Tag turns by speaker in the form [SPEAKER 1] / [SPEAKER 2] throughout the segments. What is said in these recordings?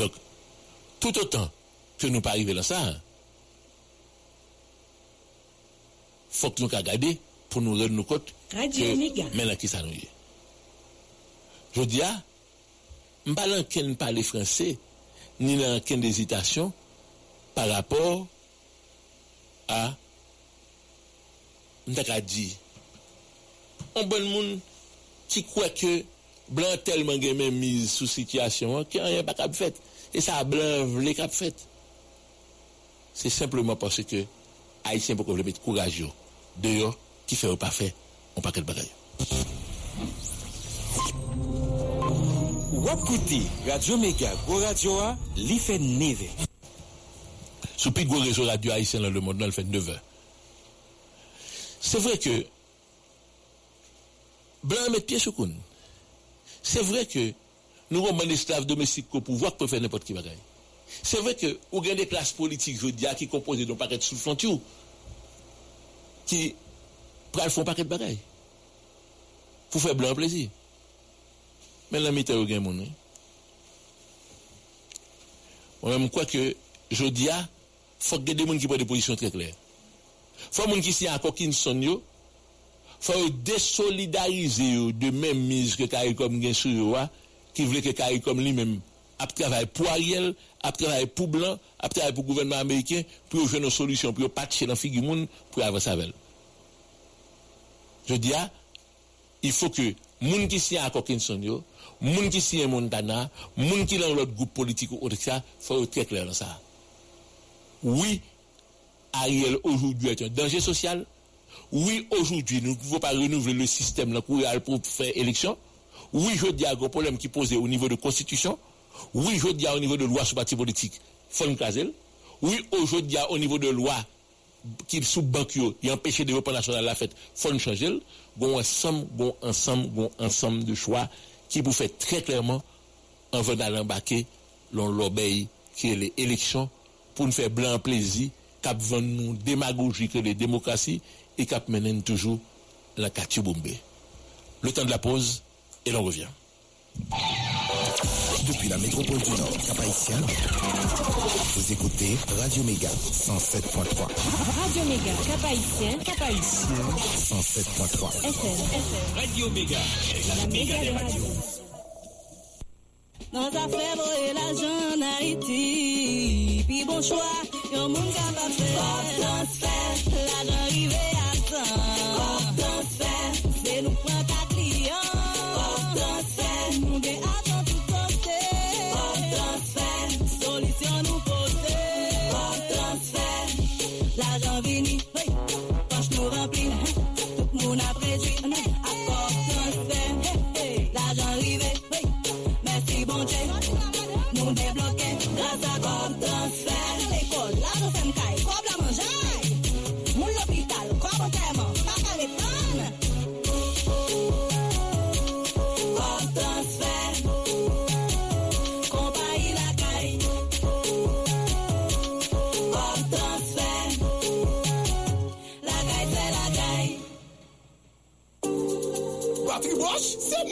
[SPEAKER 1] Donc, tout autant que nous pas arriver dans ça, faut que nous regardions pour nous rendre nos
[SPEAKER 2] compte
[SPEAKER 1] que maintenant qui ça nous est. Je dis, ah, je ne parle pas parler français, ni dans aucune hésitation par rapport à, je dit, un bon monde qui croit que blanc tellement mis sous situation, qu'il n'y a pas qu'à faire. Et ça, blanc voulait cap fait. C'est simplement parce que Haïtien le mettre courageux dehors qui fait ou pas fait, on pas quel bagaille.
[SPEAKER 3] Wapkouti, Radio Mega, Go Radio A, li fe neve.
[SPEAKER 1] Sous plus gros réseau radio haïtien dans le monde, le fait 9 heures. C'est vrai que blanc met pied coune. C'est vrai que nous avons des esclaves domestiques au pouvoir pour faire n'importe qui bagaille. C'est vrai que avez des classes politiques, je dis, qui composent d'un paquet de sous frontières, qui font un paquet de bagaille. Pour faire blanc plaisir. Mais la au gain, mon hein. Moi-même, crois que, je dis, il faut que des gens qui prennent des positions très claires. faut que qui sont à Coquinson, yo, faut désolidariser de même mise que CARICOM gen sur yo, a, qui voulait que CARICOM lui-même a travaillé pour Ariel, a travaillé pour Blanc, a travaillé pour le gouvernement américain, pour jouer une solution, pour patcher dans figure monde, pour avancer avec elle. Je dis, ah, il faut que moun qui sont à Coquinson, yo, moun qui sont à Montana, moun qui dans l'autre groupe politique ou autre faut être très clair dans ça. Oui, Ariel aujourd'hui est un danger social. Oui, aujourd'hui, nous ne pouvons pas renouveler le système pour faire élection. Oui, je dis à un problème qui posé au niveau de constitution. Oui, je dis à au niveau de loi sur parti politique, faut nous caser. Oui, aujourd'hui, au niveau de loi qui sous banque et empêche le développement national la fête, faut nous changer. Bon ensemble, bon ensemble, bon ensemble de choix qui vous fait très clairement en venant l'embarquer dans l'obéi qui est les élections pour nous faire blanc plaisir, cap nous démagogie que les démocraties et cap mène toujours la Bombe. Le temps de la pause et l'on revient.
[SPEAKER 4] Depuis la métropole du Nord, Cap-Haïtien, vous écoutez Radio Méga 107.3.
[SPEAKER 2] Radio Méga, Cap-Haïtien, Cap-Haïtien,
[SPEAKER 4] 107.3.
[SPEAKER 2] FM, FM.
[SPEAKER 3] Radio Mega, la méga des radios.
[SPEAKER 5] Dans ta fèvre et l'argent en Haïti, puis bon choix, yon moun capable de faire. transfert, l'argent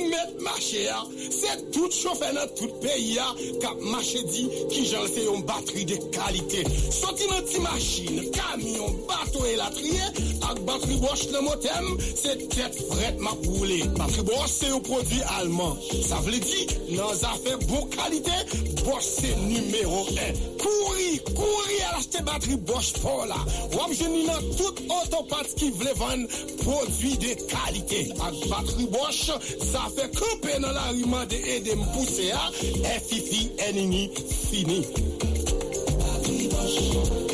[SPEAKER 5] met mache a, se tout chofen nan tout peyi a, kap mache di ki jan se yon bateri de kalite. Soti nan ti machine, kamyon, bato e latriye, ak batri Bosch nan motem, se tet fret map roule. Batri Bosch se yo prodwi alman. Sa vle di, nan zafè bon
[SPEAKER 6] kalite, Bosch se numero 1. Kouri, kouri al achete batri Bosch pou la. Wap jeni nan tout otopat ki vle van prodwi de kalite. Ak batri Bosch, zafè koupe nan la riman de edem pousse ya, e fifi enini fini. Batri Bosch.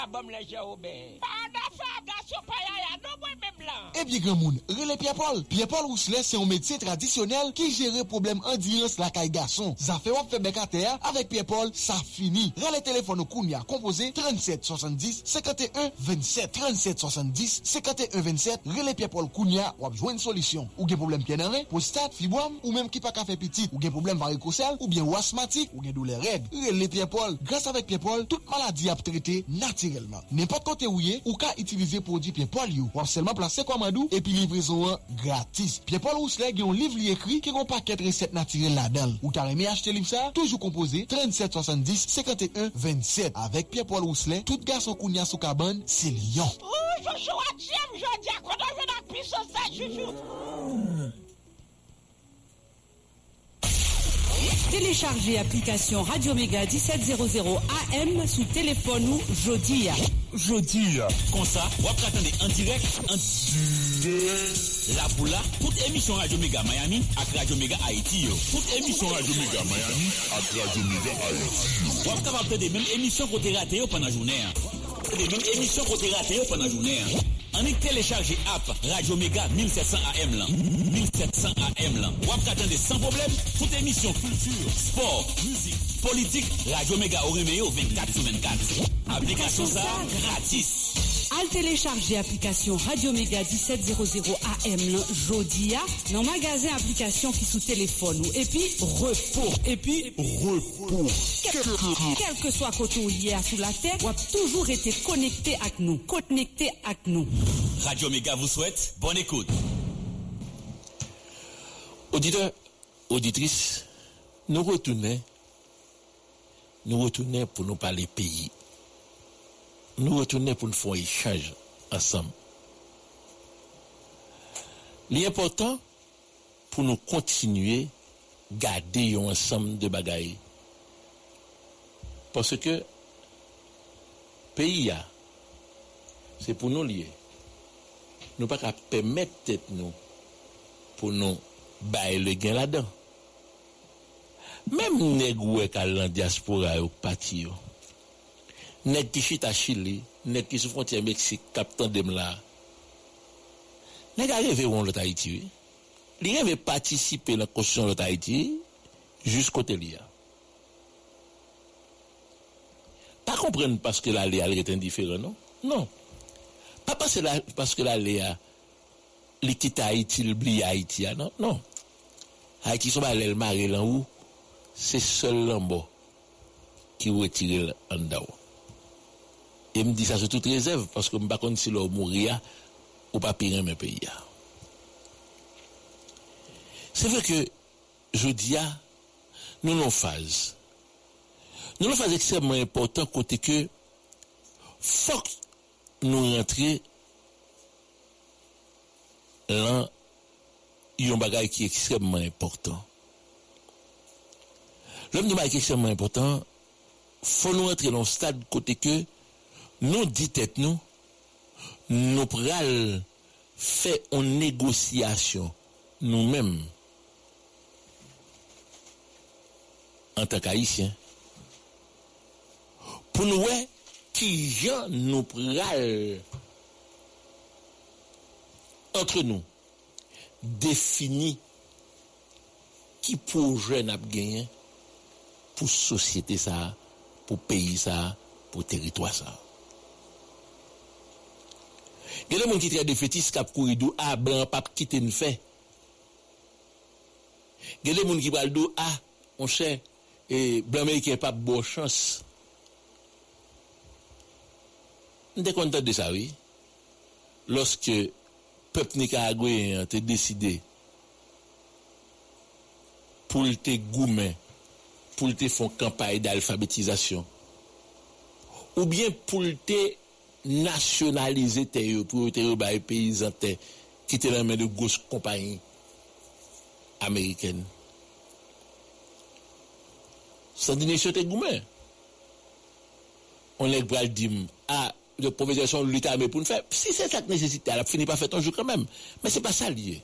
[SPEAKER 6] sa bom leje oube. Pa an da fa ap da sou payaya, nou mwen mèm lan.
[SPEAKER 7] Eh Ebyen gran moun, rele Piapol. Piapol Rousselet se yon metye tradisyonel ki jere problem andirans la kay gason. Zafè wap febe kater, avek Piapol, sa fini. Rele telefon nou koun ya kompoze 3770 51 27 3770 51 27 rele Piapol koun ya wap jwen solisyon. Ou gen problem pienare, prostat, fibwam, ou menm ki pa kafe pitit. Ou gen problem varikosel, ou bien ou asmatik, ou gen doule red. Rele Piapol. Gras avek Piapol, tout maladi ap trete natirel. naturelman. Nèmpot kote ou ye, ou ka itilize prodwi Pienpol yo. Wap selman plase komadou epi livrezon an gratis. Pienpol ou sle gen yon liv li ekri ki kon paket resept naturel la dal. Ou ta reme achete liv sa, toujou kompoze 3770 51 27. Avek Pienpol ou sle, tout gason kounya
[SPEAKER 8] sou kaban, se liyon. Ou, joshou atjem jodi akodan ven ak piso sa jifou.
[SPEAKER 2] Téléchargez application Radio Méga 1700 AM sous téléphone ou Jodi.
[SPEAKER 3] Jodi. Comme ça, vous attendez en direct, en direct. La boula, toute émission Radio Méga Miami avec Radio Méga Haïti. Toute émission Radio Méga Miami avec Radio Méga Haïti. Vous êtes capable de même émission pour te rater pendant la journée. Des mêmes émissions pour te rater pendant la journée. On est téléchargé app Radio Méga 1700 AM là. 1700 AM là. Vous attendez sans problème toute émission culture, sport, musique, politique. Radio Méga au Réméo 24 sur 24. Application ça gratis.
[SPEAKER 2] Al télécharger application Radio Méga 1700 AM Jodia dans magasin application qui sous téléphone ou et puis repos et puis repos. Quel, quel que soit côté où hier sous la terre, ou a toujours été connecté avec nous, connecté avec nous.
[SPEAKER 3] Radio Méga vous souhaite bonne écoute.
[SPEAKER 1] Auditeurs, auditrices, nous retournons, nous retournons pour nous parler pays. Nous retournons pour nous faire échange ensemble. L'important pour nous continuer garder ensemble de bagailles. Parce que pays c'est pour nous lier. Nous pas qu'à permettre tête nous pour nous bailler le gain là-dedans. Même nèg ou lan diaspora au parti yo. Nèg qui chita Chili, nèg qui sous frontière Mexique, captain dem là. Nèg arrivé on l'autre Haïti. Li avait participer la construction de Haïti jusqu'au Telia. Pas comprendre parce que la Léa est indifférent, non? Non. Pas parce que la, parce que la Léa, li quitte Haïti, l'oublie Haïti, non? Non. Haïti, sont pas l'aile marée là où, c'est seul l'ambo qui retire en dehors. Et me dit ça sur toute réserve, parce que je ne sais pas si l'on mourir ou pas pire mes pays. C'est vrai que, je dis, nous nous phase. Nous nous phase extrêmement important côté que, faut que nous rentrions dans un bagage qui est extrêmement important. L'homme de bagage qui est extrêmement important, faut nous rentrer dans un stade côté que, nou di tèt nou, nou pral fè an negosyasyon nou mèm an tak Haitien. Pou nou wè ki jan nou pral entre nou defini ki pou jen ap genyen pou sosyete sa, pou peyi sa, pou teritwa sa. Gede moun ki tre de fetis kap koridou a, blan pap kite n fe. Gede moun ki bal do a, on chè, e, blan me ki pap bo chans. N de kontat de sa, oui. Lorske pep Nicaragouyen te deside pou lte goumen, pou lte fon kampaye d'alfabetizasyon, ou bien pou lte nationaliser tes pour te rebailler paysans qui te la main de grosses compagnies américaines. Sans dire te goumen. On est bral dim à de provision de l'État pour nous faire. Si c'est ça que nécessité, elle a fini par faire ton jeu quand même. Mais c'est pas ça lié.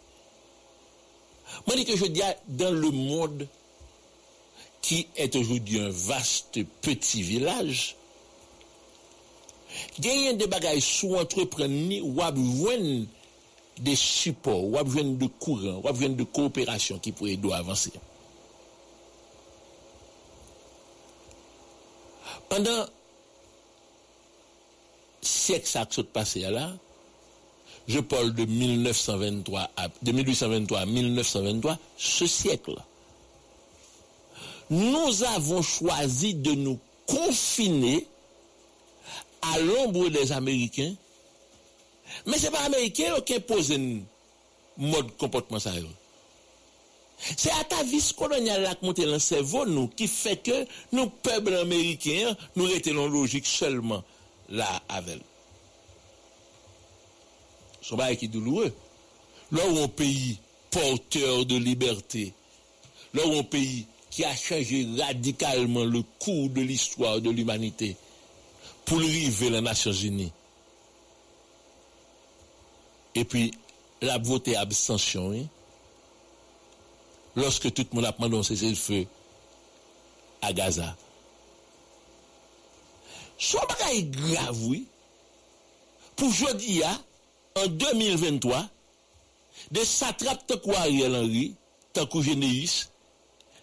[SPEAKER 1] Moi, que je dis dans le monde qui est aujourd'hui un vaste petit village, il y a des bagages sous entrepreneurs ou à des supports, ou à de courant, ou à de coopération qui pourraient doit avancer. Pendant siècle ça qui passé là, je parle de 1923 à, de 1823 à 1923, ce siècle. Nous avons choisi de nous confiner à l'ombre des Américains. Mais ce n'est pas Américain qui impose un mode comportement ça. C'est à ta vie coloniale qui monte dans le cerveau nous qui fait que nous, peuple américain, nous retenons logique seulement là avec. Son bail qui douloureux. Là où un pays porteur de liberté, un pays qui a changé radicalement le cours de l'histoire de l'humanité pour arriver les Nations Unies. Et puis, la voté abstention. Oui? Lorsque tout le monde a demandé un cessez-le-feu à Gaza. Son bagaille grave, oui. Pour jeudi, en 2023, des satrapes tant qu'Ariel Henry, tant que Généis,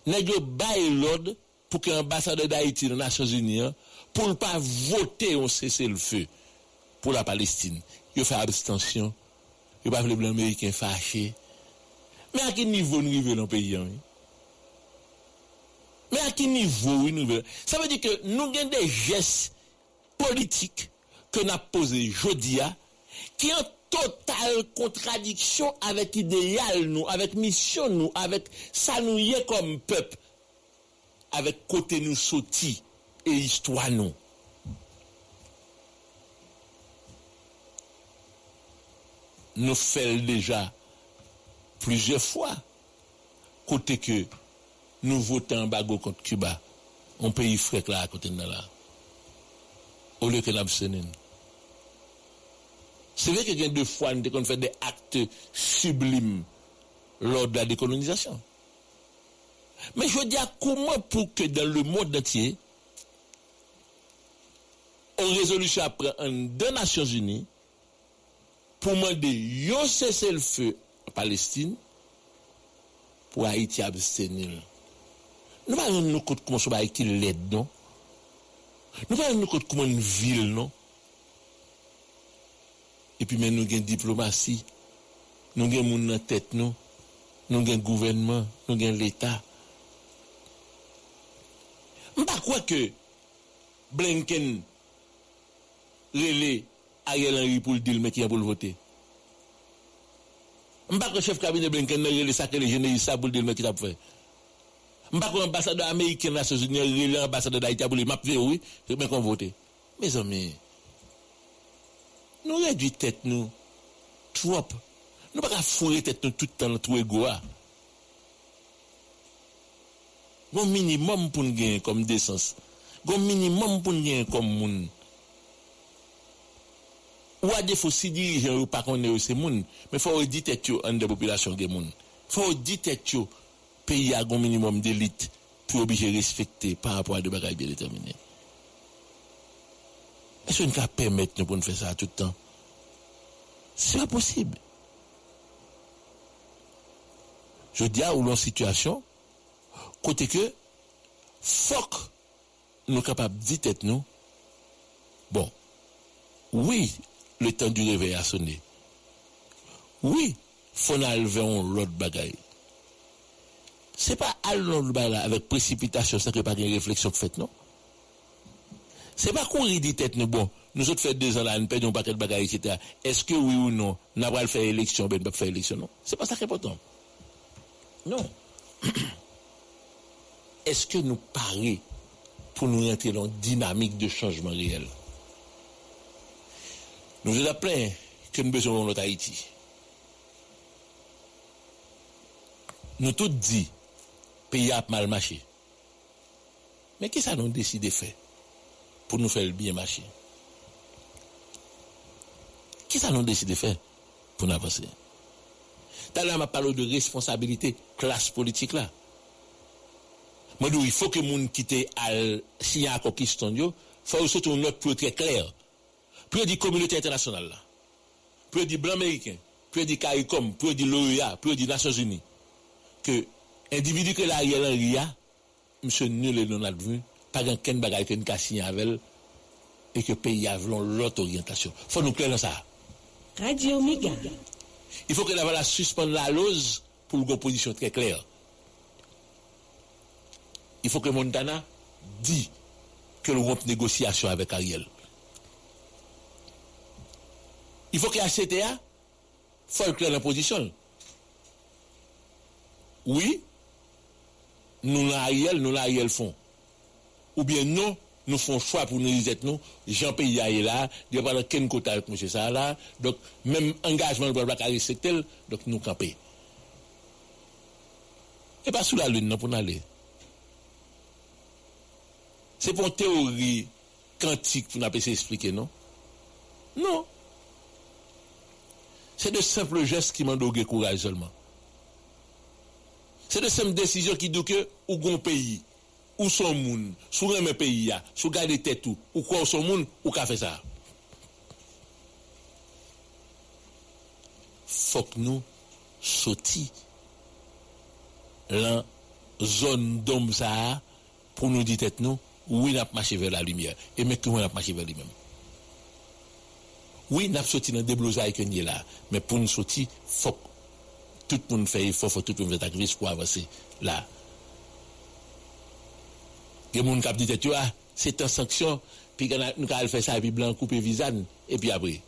[SPEAKER 1] nèg yo bay l'ordre pour que l'ambassadeur d'Haïti aux Nations Unies pour ne pas voter un cessez-le-feu pour la Palestine. Il fait abstention. Il pas le blanc américain fâché. Mais à quel niveau nous vivons dans le pays hein? Mais à quel niveau nous vivons? Ça veut dire que nous avons des gestes politiques que nous avons posés aujourd'hui qui ont totale contradiction avec l'idéal nous, avec mission nous, avec ça nous y est comme peuple, avec côté nous sorti et histoire nous. Nous faisons déjà plusieurs fois côté que nous votons en bago contre Cuba, un pays frais là à côté de là. Au lieu que nous c'est vrai a deux fois, nous avons fait des actes sublimes lors de la décolonisation. Mais je veux dire, comment pour que dans le monde entier, on résolution après en deux Nations Unies pour demander un cessez-le-feu en Palestine pour Haïti abstenir. Nous ne pas nous compte comment ça Haïti l'aide, non? Nous ne pas nous compte comment une ville, non? Et puis, nous avons diplomatie, nous avons moun dans tête, nous, nous avons gouvernement, nous avons l'État. Je ne crois que Blinken rele Ariel Henry pou l'dil mè ki a pou l'vote. Mpa kon chef kabine Blinken nan rele sakre le jene yisa pou l'dil mè ki a pou fè. Mpa kon ambasade Ameriken la sozini rele ambasade da iti a pou l'dil mè ki a pou fè, se mè kon vote. Mè zon mè, nou redwi tèt nou, trop, nou baka fure tèt nou tout tan tou e goa. Gon minimum pou n'gen kom desans. Gon minimum pou n'gen kom moun. Ou à défaut, si dirigeants ou pas est ces monde, mais faut tête en de population de monde. Il faut tête pays a un minimum d'élite pour obliger respecter par rapport à des bagages bien déterminés. Est-ce qu'on peut permettre nous pour nous faire ça tout le temps C'est pas possible. Je dis à où l'on situation, côté que, que nous capables de dire nous, bon, oui, le temps du réveil a sonné. Oui, faut enlever l'autre bagaille. C'est pas aller l'autre bagaille avec précipitation sans que pas de réflexion faite, non? C'est pas courir dit tête nous bon, nous autres fait deux ans là, nous perdons un paquet de bagages, etc. Est-ce que oui ou non, nous avons faire élection, ben, pas faire élection, non? C'est pas ça qui est important. Non. Est-ce que nous parions pour nous rentrer dans une dynamique de changement réel? Nous sommes plein que nous besoin de notre Haïti. Nous tous dit, pays a mal marché. Mais qu'est-ce que nous décidé de faire pour nous faire le bien marcher? Qu'est-ce que nous décidé de faire pour nous avancer? Tout m'a parlé de responsabilité classe politique là. Moi, il faut que les gens quittent al signer à conquistant, il faut surtout une note très claire. Plus de communauté internationale de blanc américain, plus de CARICOM, plus de l'OEA, plus de Nations Unies. Que individu que la Ariel Henry a, monsieur nul et non advenu, pas qu'un bagage que nous signé avec et que le pays a l'autre orientation. Il faut nous clair dans ça.
[SPEAKER 2] Radio.
[SPEAKER 1] Il faut que la valeur suspende la lose pour une position très claire. Il faut que Montana dit que le rompe négociation avec Ariel. Il faut que la CTA faut clair la position. Oui, nous Ariel, nous Ariel font. Ou bien non, nous faisons choix pour nous dire nous, Jean Pays est là, il n'y a pas quel côté avec M. ça là, donc même engagement ne peut pas respecter, donc nous camper. Et pas sous la lune, non, pour nous aller. C'est pour une théorie quantique pour nous expliquer, non? Non. Se de simple gest ki mando ge kouraj solman. Se de simple desisyon ki do ke ou gon peyi, ou son moun, sou reme peyi ya, sou gade tetou, ou kwa ou son moun, ou ka fe sa. Fok nou soti lan zon dom sa a pou nou di tet nou, ou in ap mache ver la lumiye. E mek tou mwen ap mache ver li menm. Oui, nous avons sorti dans des blouses e avec nous là. Mais pour nous sortir, il faut tout le monde fait effort, faut tout le monde fait activiste pour avancer là. Il y a des gens qui disent, tu vois, c'est une sanction, e puis nous allons faire ça, puis blanc, couper visa, et puis après.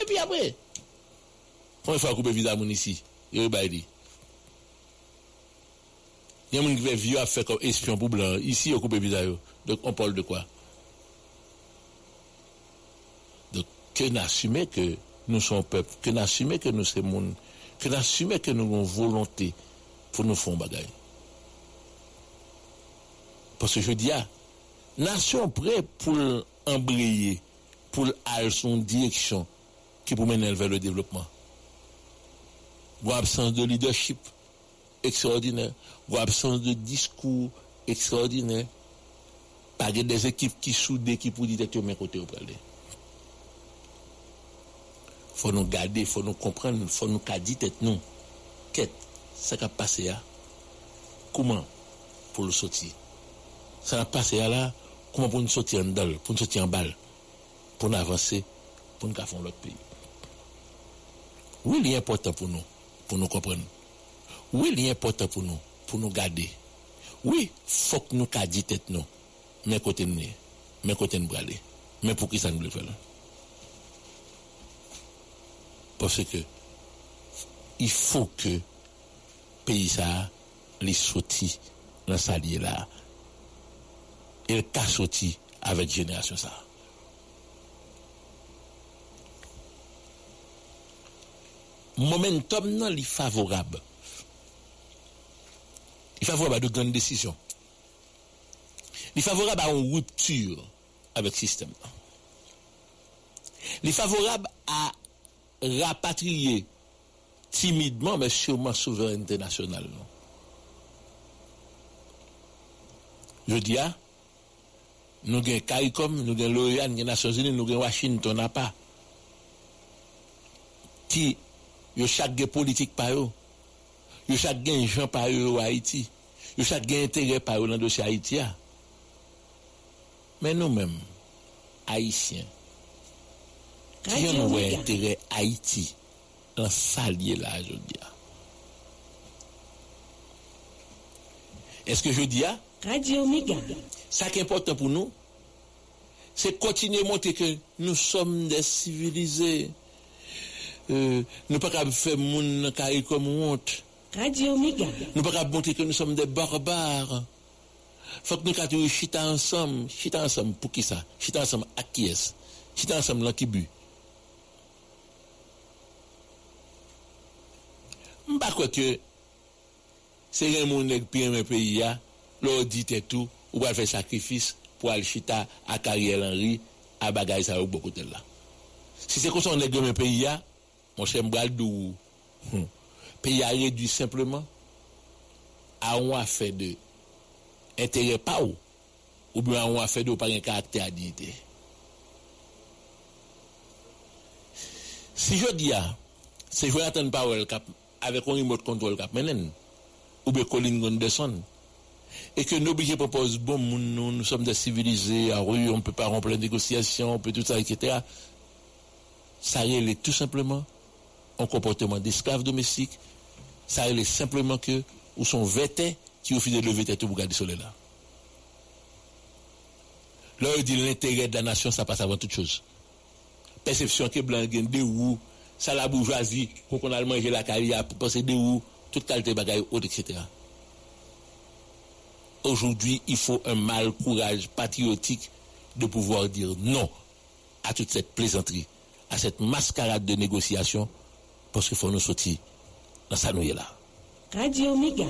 [SPEAKER 1] Et puis après. Combien de fois couper visa ici Et au bail Il y a des gens qui vieux à faire comme espion pour blanc. Ici, on coupe visa. Donc on parle de quoi que n'assumer que nous sommes peuple, que n'assumer que nous sommes monde, que n'assumer que nous avons volonté pour nous faire bagage. Parce que je dis, ah, nation prête pour embrayer, pour aller son direction qui pour mener vers le développement. Ou absence de leadership extraordinaire, ou absence de discours extraordinaire, pas des équipes qui soudent, qui pour dire que mes côtés au parler. Faut nous garder, faut nous comprendre, faut nous dire tête nous. Qu'est-ce qui a passé là? Comment pour le sortir? Ça a passé là, comment pour nous sortir en dalle, pour nous sortir en balle, pour nous avancer, pour nous faire l'autre pays. Oui, il est important pour nous, pour nous comprendre. Oui, il est important pour nous, pour nous garder. Oui, faut que nous gardions tête nous, mais côté nous, mais côté nous. Mais pour qui ça nous le fait là? Parce que il faut que pays ça, les sorti dans sa là, il a sorti avec génération ça. Momentum non, est favorable. Il est favorable à de grandes décisions. Il est favorable à une rupture avec le système. Il est favorable à rapatrier timidement, mais sûrement souveraineté nationale. Je dis, ah, nous avons CARICOM, nous avons l'OEA, nous avons Nations Unies, nous avons Washington, n'a pas. Qui, yo chaque politique par eux, yo chaque gens par eux au Haïti, yo chaque intérêt par eux dans le dossier Haïti. Mais nous-mêmes, Haïtiens, qui ont intérêt Haïti dans salier là, je dis. Est-ce que je dis,
[SPEAKER 2] Radio Méga.
[SPEAKER 1] ça qui est important pour nous, c'est continuer à montrer que nous sommes des civilisés. Euh, nous ne pouvons pas faire mon carré comme honte.
[SPEAKER 2] Radio Méga.
[SPEAKER 1] Nous ne pouvons pas montrer que nous sommes des barbares. faut que nous cadrions chita ensemble. Chita ensemble pour qui ça? Chita ensemble à qui est-ce? Chita ensemble là qui. Mpa kwe ke se gen moun neg pi eme peyi ya, lor dit etou, ou wal fe sakrifis pou al chita a kariel anri, a bagay sa ou bokotel la. Si se konson neg eme peyi ya, monshe mbral dou, hmm. peyi ya redu simplement a ou an fe de entere pa ou, ou bi an ou an fe de ou pa gen karakter adite. Si jodi ya, se jwen atan pa ou el kap, avec un remote control cap menen, ou bien Colin Gunderson, et que nos budgets proposent, bon, nous, nous sommes des civilisés, à rue, on ne peut pas remplir les négociations, on peut tout ça, etc. Ça est tout simplement un comportement d'esclave domestique, ça est simplement que, ou sont vêtés qui ont fini de lever tête pour garder le soleil là. Là, il dit l'intérêt de la nation, ça passe avant toute chose. Perception que blanc, de où, ça la bourgeoisie, pour qu'on a mangé la carrière, pour passer de où, toute qualité de bagaille, etc aujourd'hui, il faut un mal courage patriotique de pouvoir dire non à toute cette plaisanterie, à cette mascarade de négociation, parce qu'il faut nous sortir dans sa nouille là.
[SPEAKER 2] Radio Méga.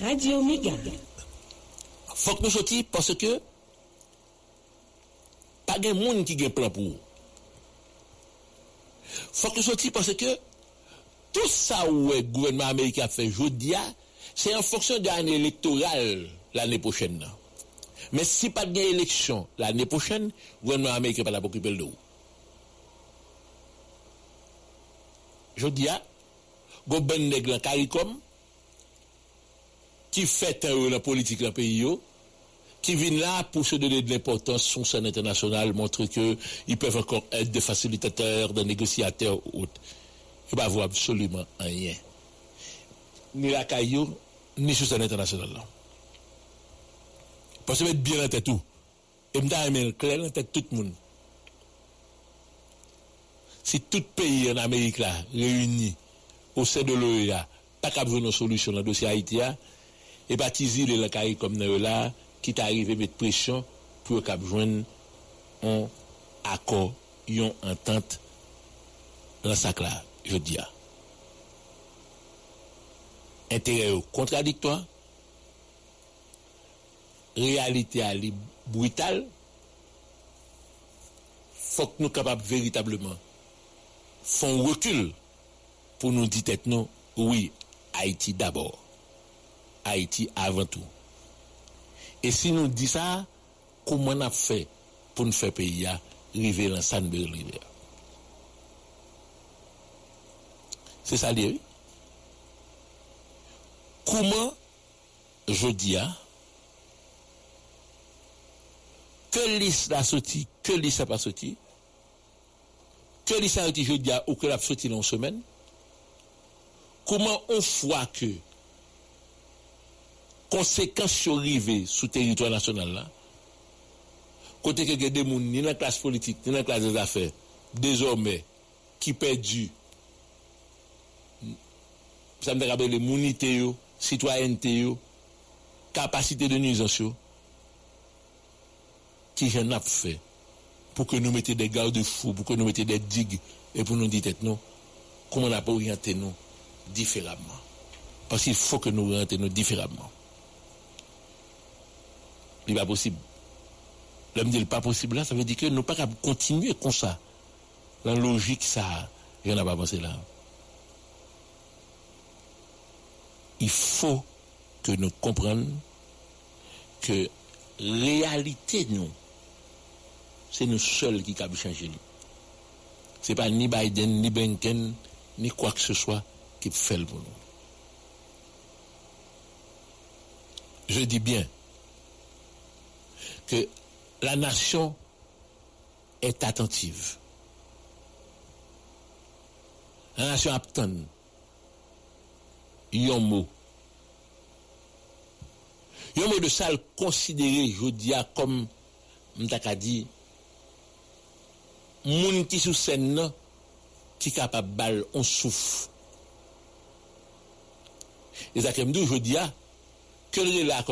[SPEAKER 2] Radio Méga.
[SPEAKER 1] faut que nous sortions parce que pas de monde qui a un plan pour Fok nou soti parce ke tout sa ouè gouvernement Amerika fè jodia, se en fonksyon de an elektoral l'anè pochèn nan. Men si pat gen eleksyon l'anè pochèn, gouvernement Amerika pat apokupè l'dou. Jodia, go ben neg lan karikom, ki fèt an ou lan politik lan peyi yo, qui vient là pour se donner de l'importance sur scène internationale, montrer qu'ils peuvent encore être des facilitateurs, des négociateurs ou autres. Il ne avoir absolument rien. Ni la caillou, ni sur scène internationale. Parce que mettre bien en tête tout. Et je mettre clair en tête tout le monde. Si tout pays en Amérique là, réuni au sein de l'OEA, pas qu'à une solution dans le dossier Haïti, et baptiser les carré comme là, qui t'arrive à mettre pression pour qu'à joindre un accord, une entente dans ce là, je dis. Intérêt contradictoire, réalité est brutale, faut que nous capables véritablement faire un recul pour nous dire non, oui, Haïti d'abord. Haïti avant tout. E si nou di sa, kouman ap fe pou nou fe peyi ya rive lan san be rive ya. Se sa liye. Kouman jodi ya, ke lis la soti, ke lis la pa soti, ke lis la soti jodi ya ou ke la soti lan semen, kouman ou fwa ke que conséquences arrivées sous territoire national là, côté que des gens, ni dans la classe politique, ni la classe des affaires, désormais, qui perdu, ça me rappelle les monité, citoyenneté, capacité de nuisance, qui j'en fait pour que nous mettions des garde-fous, pour que nous mettions des digues et pour nous dire non, comment on a pas orienté nous différemment. Parce qu'il faut que nous orientions nous différemment. N'est pas possible. L'homme dit pas possible là, ça veut dire que nous pas continuer comme ça. La logique, ça, il n'y en a pas pensé là. Il faut que nous comprenions que réalité, nous, c'est nous seuls qui peuvent changer. Ce n'est pas ni Biden, ni Blinken, ni quoi que ce soit qui fait le pour nous. Je dis bien que la nation est attentive. La nation attend. Il y a un mot. Il y a un mot de ça considéré, je dis, comme, dit, moun ki sou sen nan, ki kapab bal, on souf. E zakem dou, jodi ya, ke li la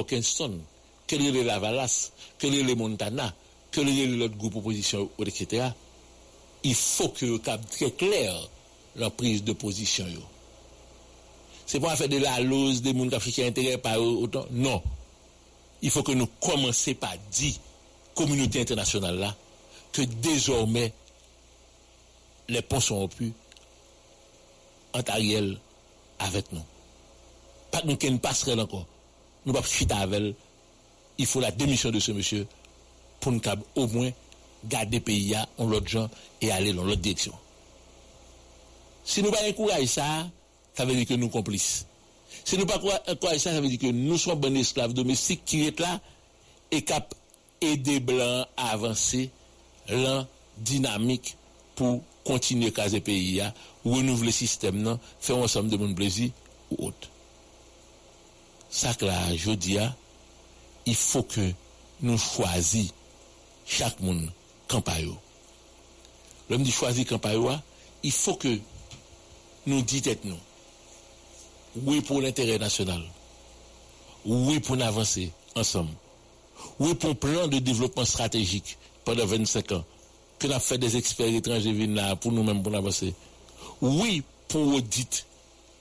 [SPEAKER 1] Kokenston, ke li la Valas, ke li la Montana, ke li la lot group oposisyon, etc., il faut que le cap très clair la prise de position. C'est pas faire de la lose des mondes africains intérêts par autant. Non. Il faut que nous commencions par dire, communauté internationale là, que désormais, les ponts sont rompus entre Ariel avec nous. Pas que nous ne passerelle encore. Nous pas avec Il faut la démission de ce monsieur pour nous au moins garder le pays en l'autre gens et aller dans l'autre direction. Si nous ne pas encourager ça, ça veut dire que nous complices. Si nous ne pas encourager ça, ça veut dire que nous sommes bons esclaves domestiques qui est là et qui aider Blancs à avancer la dynamique pour continuer à caser pays, renouveler le système, faire ensemble de mon plaisir ou autre. Ça que je dis, il faut que nous choisissions chaque monde campagne. L'homme dit choisir campagne, il faut que nous disions nous. Oui pour l'intérêt national? Oui pour avancer ensemble? Oui pour un plan de développement stratégique pendant 25 ans? Que nous avons fait des experts étrangers là pour nous-mêmes pour avancer. Oui pour audit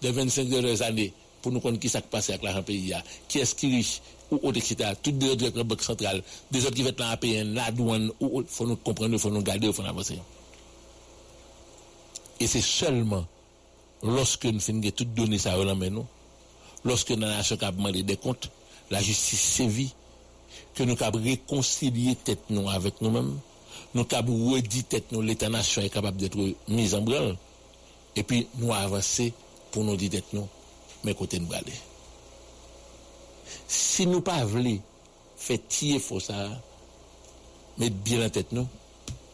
[SPEAKER 1] des 25 dernières années pour nous connaître qui s'est passé avec l'argent pays, qui est-ce qui est riche, ou autre, etc. Toutes les autres la banque centrale, des autres qui dans la PN, la douane, il faut nous comprendre, il faut nous garder, il faut nous avancer. Et c'est seulement lorsque nous finissons toutes données ça dans nous, lorsque la nation a demandé des comptes, la justice sévit, que nous avons réconcilié tête nous avec nous-mêmes, nous avons redit tête nous, l'État-nation est capable d'être mis en branle, et puis nous avancer pour nous dire tête nous, mais côté nous aller. Si nou pa vle fè tiye fosa, met bien an tèt nou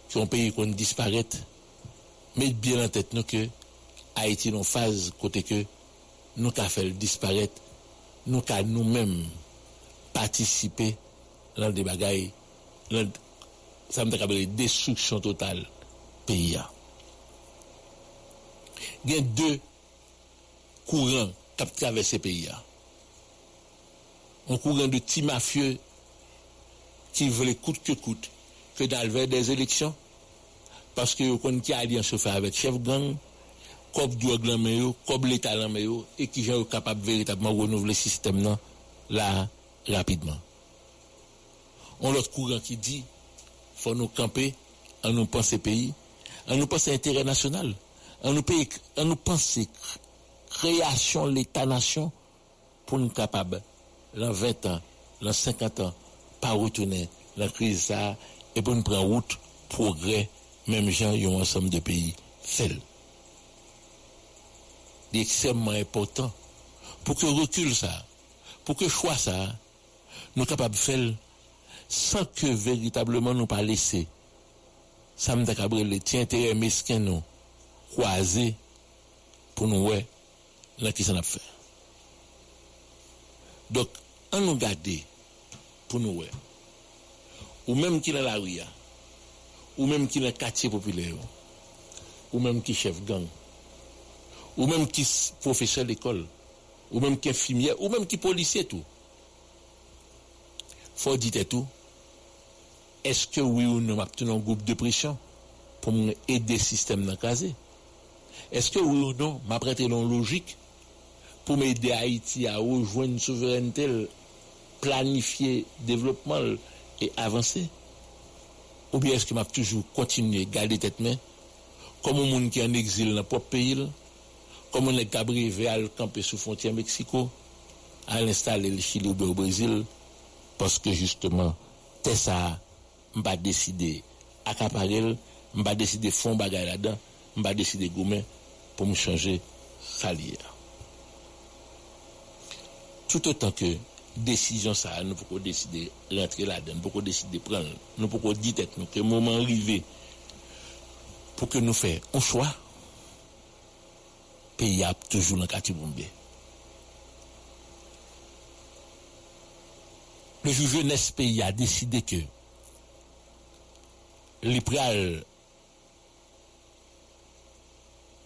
[SPEAKER 1] ki yon peyi kon disparèt. Met bien an tèt nou ke Haiti nou faz kote ke nou ka fèl disparèt, nou ka nou mèm patisipe lan de bagay, lan sa mte kabele destruksyon total peyi ya. Gen dè kouran kap travesse peyi ya. Un courant de petits mafieux qui veulent coûte que coûte que dans des élections. Parce que vous connaissez alliance faire avec chef gang comme comme l'état et qui sont capables véritablement de renouveler le système là rapidement. On l'autre courant qui dit faut nous camper en nous penser pays en nous penser intérêt national en nous en nous penser création l'état-nation pour nous capables dans 20 ans, dans 50 ans, pas retourner la crise ça, et pour nous prendre route, progrès, même gens, y ont ensemble de pays, fait. C'est extrêmement important pour que recule ça, pour que choix ça, nous capables de faire sans que véritablement nous pas laisser. Ça me les tiens intérêts mesquins nous croiser pour nous ouais, là qui s'en a fait? Donc, on nous garde pour nous, ou même qui est la rue, ou même qui est dans quartier populaire, ou même qui est chef gang, ou même qui est professeur d'école, ou même qui est infirmière, ou même qui est policier, tout. faut dire tout. Est-ce que oui ou non, un groupe de pression pour aider le système dans Est-ce que oui ou non, logique pour m'aider Haïti à rejoindre une souveraineté, planifier développement et avancer. Ou bien est-ce que m'a toujours continué à garder tête main? Comme un monde qui est en exil dans propre pays, comme on est cabrivé à camper sous frontière Mexico, à l'installer le Chili ou le Brésil, parce que justement, c'est ça, m'a décidé accaparer, m'a décidé fond bagay là-dedans, m'a décidé gommer pour me changer salière tout autant que décision ça, nous pouvons décider rentrer là-dedans, nous pouvons décider prendre, nous pouvons dire que le moment arrivé pour que nous fassions un choix, le pays a toujours dans Katibombe. Le juge jeunesse pays a décidé que les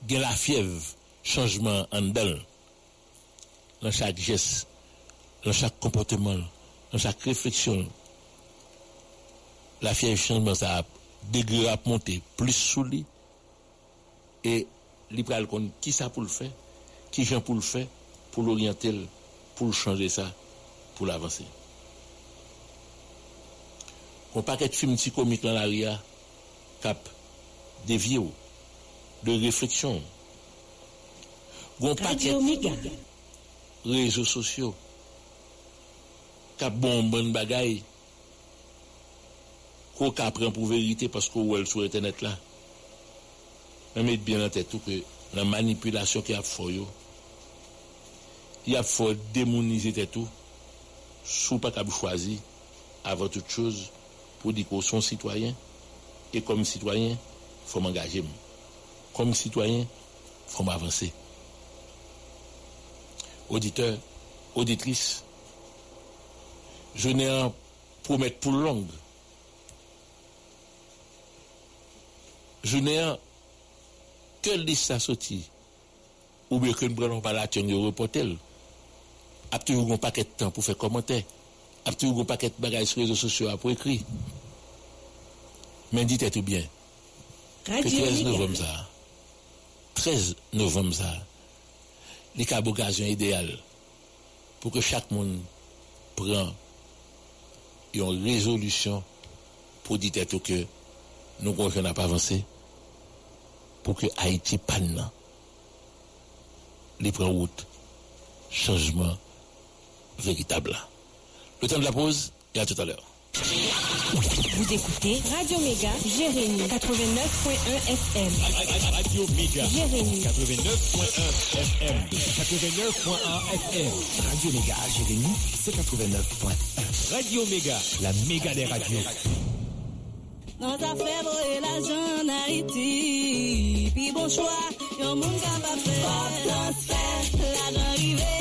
[SPEAKER 1] gen la fiev, chanjman an dal, nan chak jes, nan chak komporteman, nan chak refleksyon, la fiev chanjman sa ap, degre ap monte, plus sou li, e li pral kon ki sa pou l fe, ki jan pou l fe, pou l oryantel, pou l chanje sa, pou l avanse. Kon paket film ti komik lan la ria, kap devye ou, de refleksyon. Gon paket rezo sosyo, bon bon bagay, ko ka pren pou verite pasko ou el sou retenet la. Mè met bien an tèt ou ke nan manipulasyon ki ap fò yo, y ap fò demonize tèt ou, sou pa kap chwazi, avan tout chouz, pou di ko son sitwayen, e kom sitwayen, fò m'engaje mou. Kom sitwayen, fò m'avanse. Auditeur, auditris, je nè an pou mèt pou long. Je nè an ke lis sa soti, ou bè kèn branon pala tyon yo repotel, ap te yon gon paket tan pou fè komante, ap te yon gon paket bagay sou rezo sosyo ap pou ekri. Men dit etou bien, ke 13 novem sa, 13 novem sa, li ka bokasyon ideal, pou ke chak moun pran yon rezolusyon pou dit etou ke nou kon jen ap avanse, pour que Haïti panne les prend route changement véritable. Le temps de la pause et à tout à l'heure.
[SPEAKER 9] Vous écoutez Radio Méga, Jérémy 89.1 FM.
[SPEAKER 3] Radio Méga,
[SPEAKER 9] Jérémy
[SPEAKER 3] 89.1 FM. 89.1 FM.
[SPEAKER 4] Radio Méga, Jérémy, c'est 89.1.
[SPEAKER 3] Radio Méga, la méga des radios.
[SPEAKER 5] Nan ta fè voye la jan Haiti Pi bon yon moun ka pa fè Pop transfer, la jan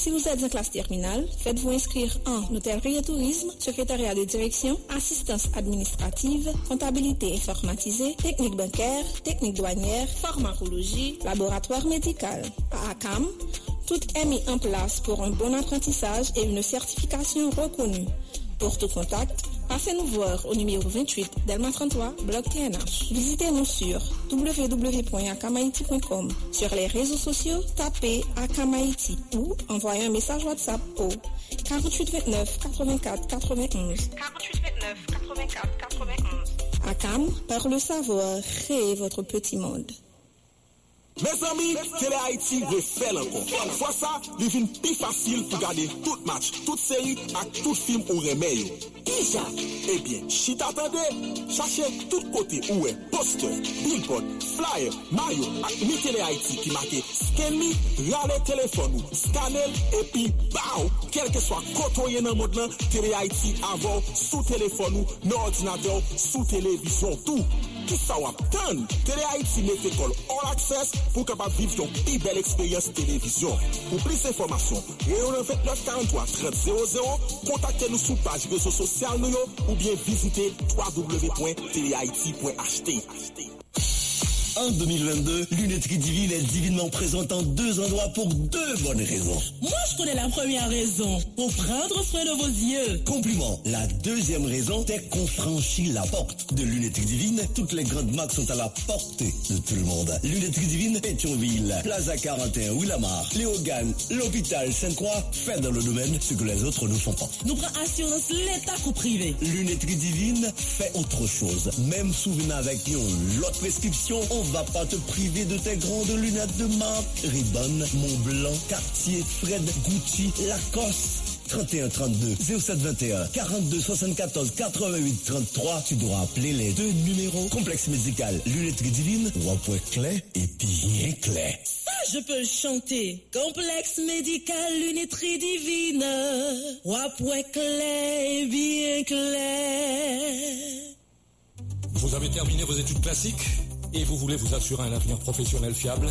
[SPEAKER 9] si vous êtes en classe terminale, faites-vous inscrire en hôtellerie et tourisme, secrétariat de direction, assistance administrative, comptabilité informatisée, technique bancaire, technique douanière, pharmacologie, laboratoire médical. À ACAM, tout est mis en place pour un bon apprentissage et une certification reconnue. Pour tout contact, passez-nous voir au numéro 28 Delma 33, bloc TNH. Visitez-nous sur www.akamaiti.com. Sur les réseaux sociaux, tapez Akamaiti ou envoyez un message WhatsApp au 48 29 84 91. 48 29 84 91. Akam, par le savoir, créez votre petit monde.
[SPEAKER 6] Me zami, Tele Haiti ve fel ankon. Fwa sa, li vin pi fasil pou gade tout match, tout seri ak tout film ou remeyo. Ki sa? Ebyen, eh chita tende, chache tout kote ouwe, poster, billboard, flyer, mayo ak mi Tele Haiti ki make sken mi, rale telefon ou, skanel, epi, baou, kelke swa kotoye nan mod lan, Tele Haiti avon, sou telefon ou, nan ordinador, sou televizyon tou. Ki sa wap tan? Tele Haiti nete kol all access, pou kapap viv yon pi bel eksperyans televizyon. Pou plis informasyon, reyon 943-3000, kontakte nou sou page rezo sosyal nou yo ou bien vizite www.telehaiti.ht.
[SPEAKER 10] En 2022, Lunetterie Divine est divinement présente en deux endroits pour deux bonnes raisons.
[SPEAKER 8] Moi, je connais la première raison. Pour prendre soin de vos yeux.
[SPEAKER 10] Compliment. La deuxième raison, c'est qu'on franchit la porte de Lunetterie Divine. Toutes les grandes marques sont à la portée de tout le monde. Lunetterie Divine, Pétionville, Plaza 41, Willamar, Léogane, l'hôpital Sainte-Croix, fait dans le domaine ce que les autres ne font pas.
[SPEAKER 8] Nous prenons assurance l'État ou privé.
[SPEAKER 10] Lunetterie Divine fait autre chose. Même souvenir avec nous, l'autre prescription, on va pas te priver de tes grandes lunettes de marque. Ribbon, Montblanc, Cartier, Fred, Gucci, Lacoste. 31 32 07 21 42 74 88 33 tu dois appeler les deux numéros complexe médical lunetterie divine point clé et bien clé
[SPEAKER 8] Ça, je peux chanter. Complexe médical, lunetterie divine. Wapoué clair, bien clair.
[SPEAKER 11] Vous avez terminé vos études classiques? Et vous voulez vous assurer un avenir professionnel fiable?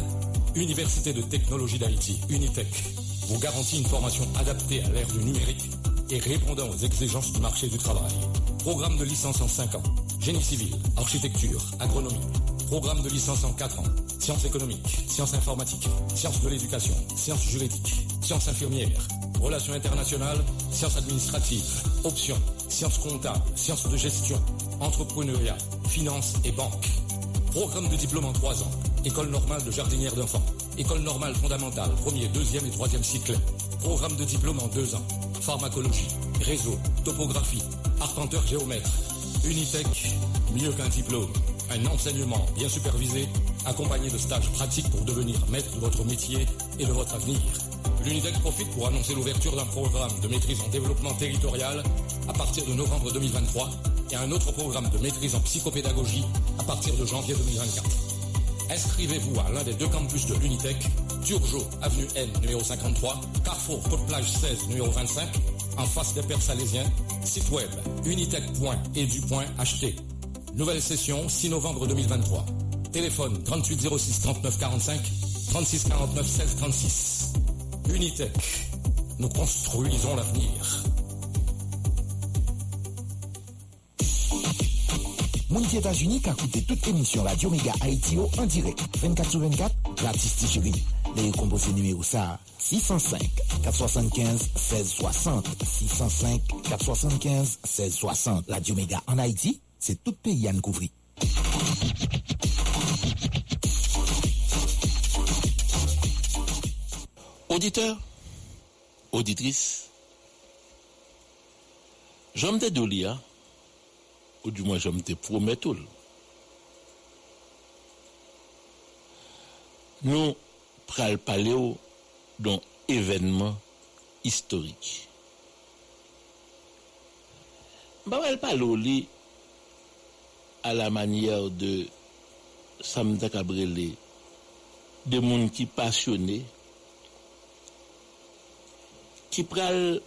[SPEAKER 11] Université de technologie d'Haïti, Unitech, vous garantit une formation adaptée à l'ère du numérique et répondant aux exigences du marché du travail. Programme de licence en 5 ans, génie civil, architecture, agronomie. Programme de licence en 4 ans, sciences économiques, sciences informatiques, sciences de l'éducation, sciences juridiques, sciences infirmières, relations internationales, sciences administratives, options, sciences comptables, sciences de gestion, entrepreneuriat, finance et banque. Programme de diplôme en 3 ans. École normale de jardinière d'enfants. École normale fondamentale, premier, deuxième et troisième cycle. Programme de diplôme en 2 ans. Pharmacologie, réseau, topographie, arpenteur géomètre. Unitech, mieux qu'un diplôme. Un enseignement bien supervisé, accompagné de stages pratiques pour devenir maître de votre métier et de votre avenir. L'Unitech profite pour annoncer l'ouverture d'un programme de maîtrise en développement territorial à partir de novembre 2023 et un autre programme de maîtrise en psychopédagogie à partir de janvier 2024. Inscrivez-vous à l'un des deux campus de l'Unitech, Turgeot, avenue N, numéro 53, Carrefour, Côte-Plage 16, numéro 25, en face des Pères Salésiens, site web unitech.edu.ht. Nouvelle session, 6 novembre 2023. Téléphone 3806 39 45, 36 49 16 36. Unitech, nous construisons l'avenir.
[SPEAKER 4] Moun ki Etats-Unis ka koute tout emisyon Radio Mega Haiti yo en direk. 24 sur 24, gratis ti chéri. Le kompose numéro sa 605-475-1660. 605-475-1660. Radio Mega en Haïti, c'est tout pays à couvrir.
[SPEAKER 1] Auditeur, auditrice, j'aime te ou du moins j'aime te promettre tout. Nous pral parler d'un événement historique. Bah, elle parle li à la manière de Samda Cabrele, de monde qui passionné, qui pral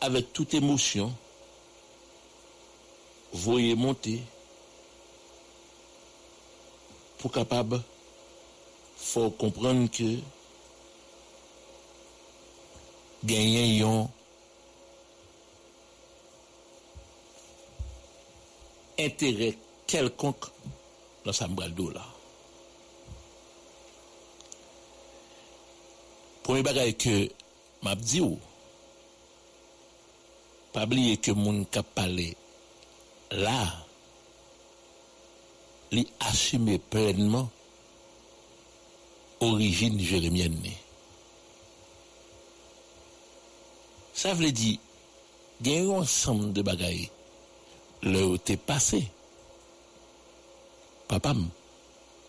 [SPEAKER 1] avec toute émotion, voyer monter pour capable faut comprendre que gagner un intérêt quelconque dans sa là. Premier bagage que m'a dit pas oublier que moun k'ap parler là li assumer pleinement origine jérémienne. Ça veut dire, il y a un ensemble de bagailles. Le t'es passé. Papam,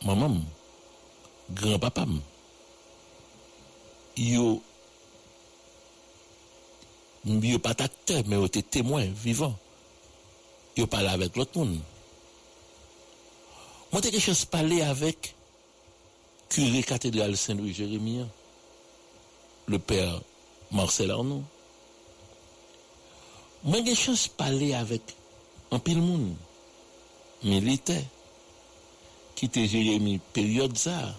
[SPEAKER 1] maman, grand-papam. Yo, yo pas acteur, mais yo témoin vivant. Yo parle avec l'autre monde. Moi, t'ai quelque chose parler avec curé cathédrale Saint-Louis Jérémie, le père Marcel Arnaud. Moi, j'ai chance parler avec un pile monde militaire qui était Jérémie période ça.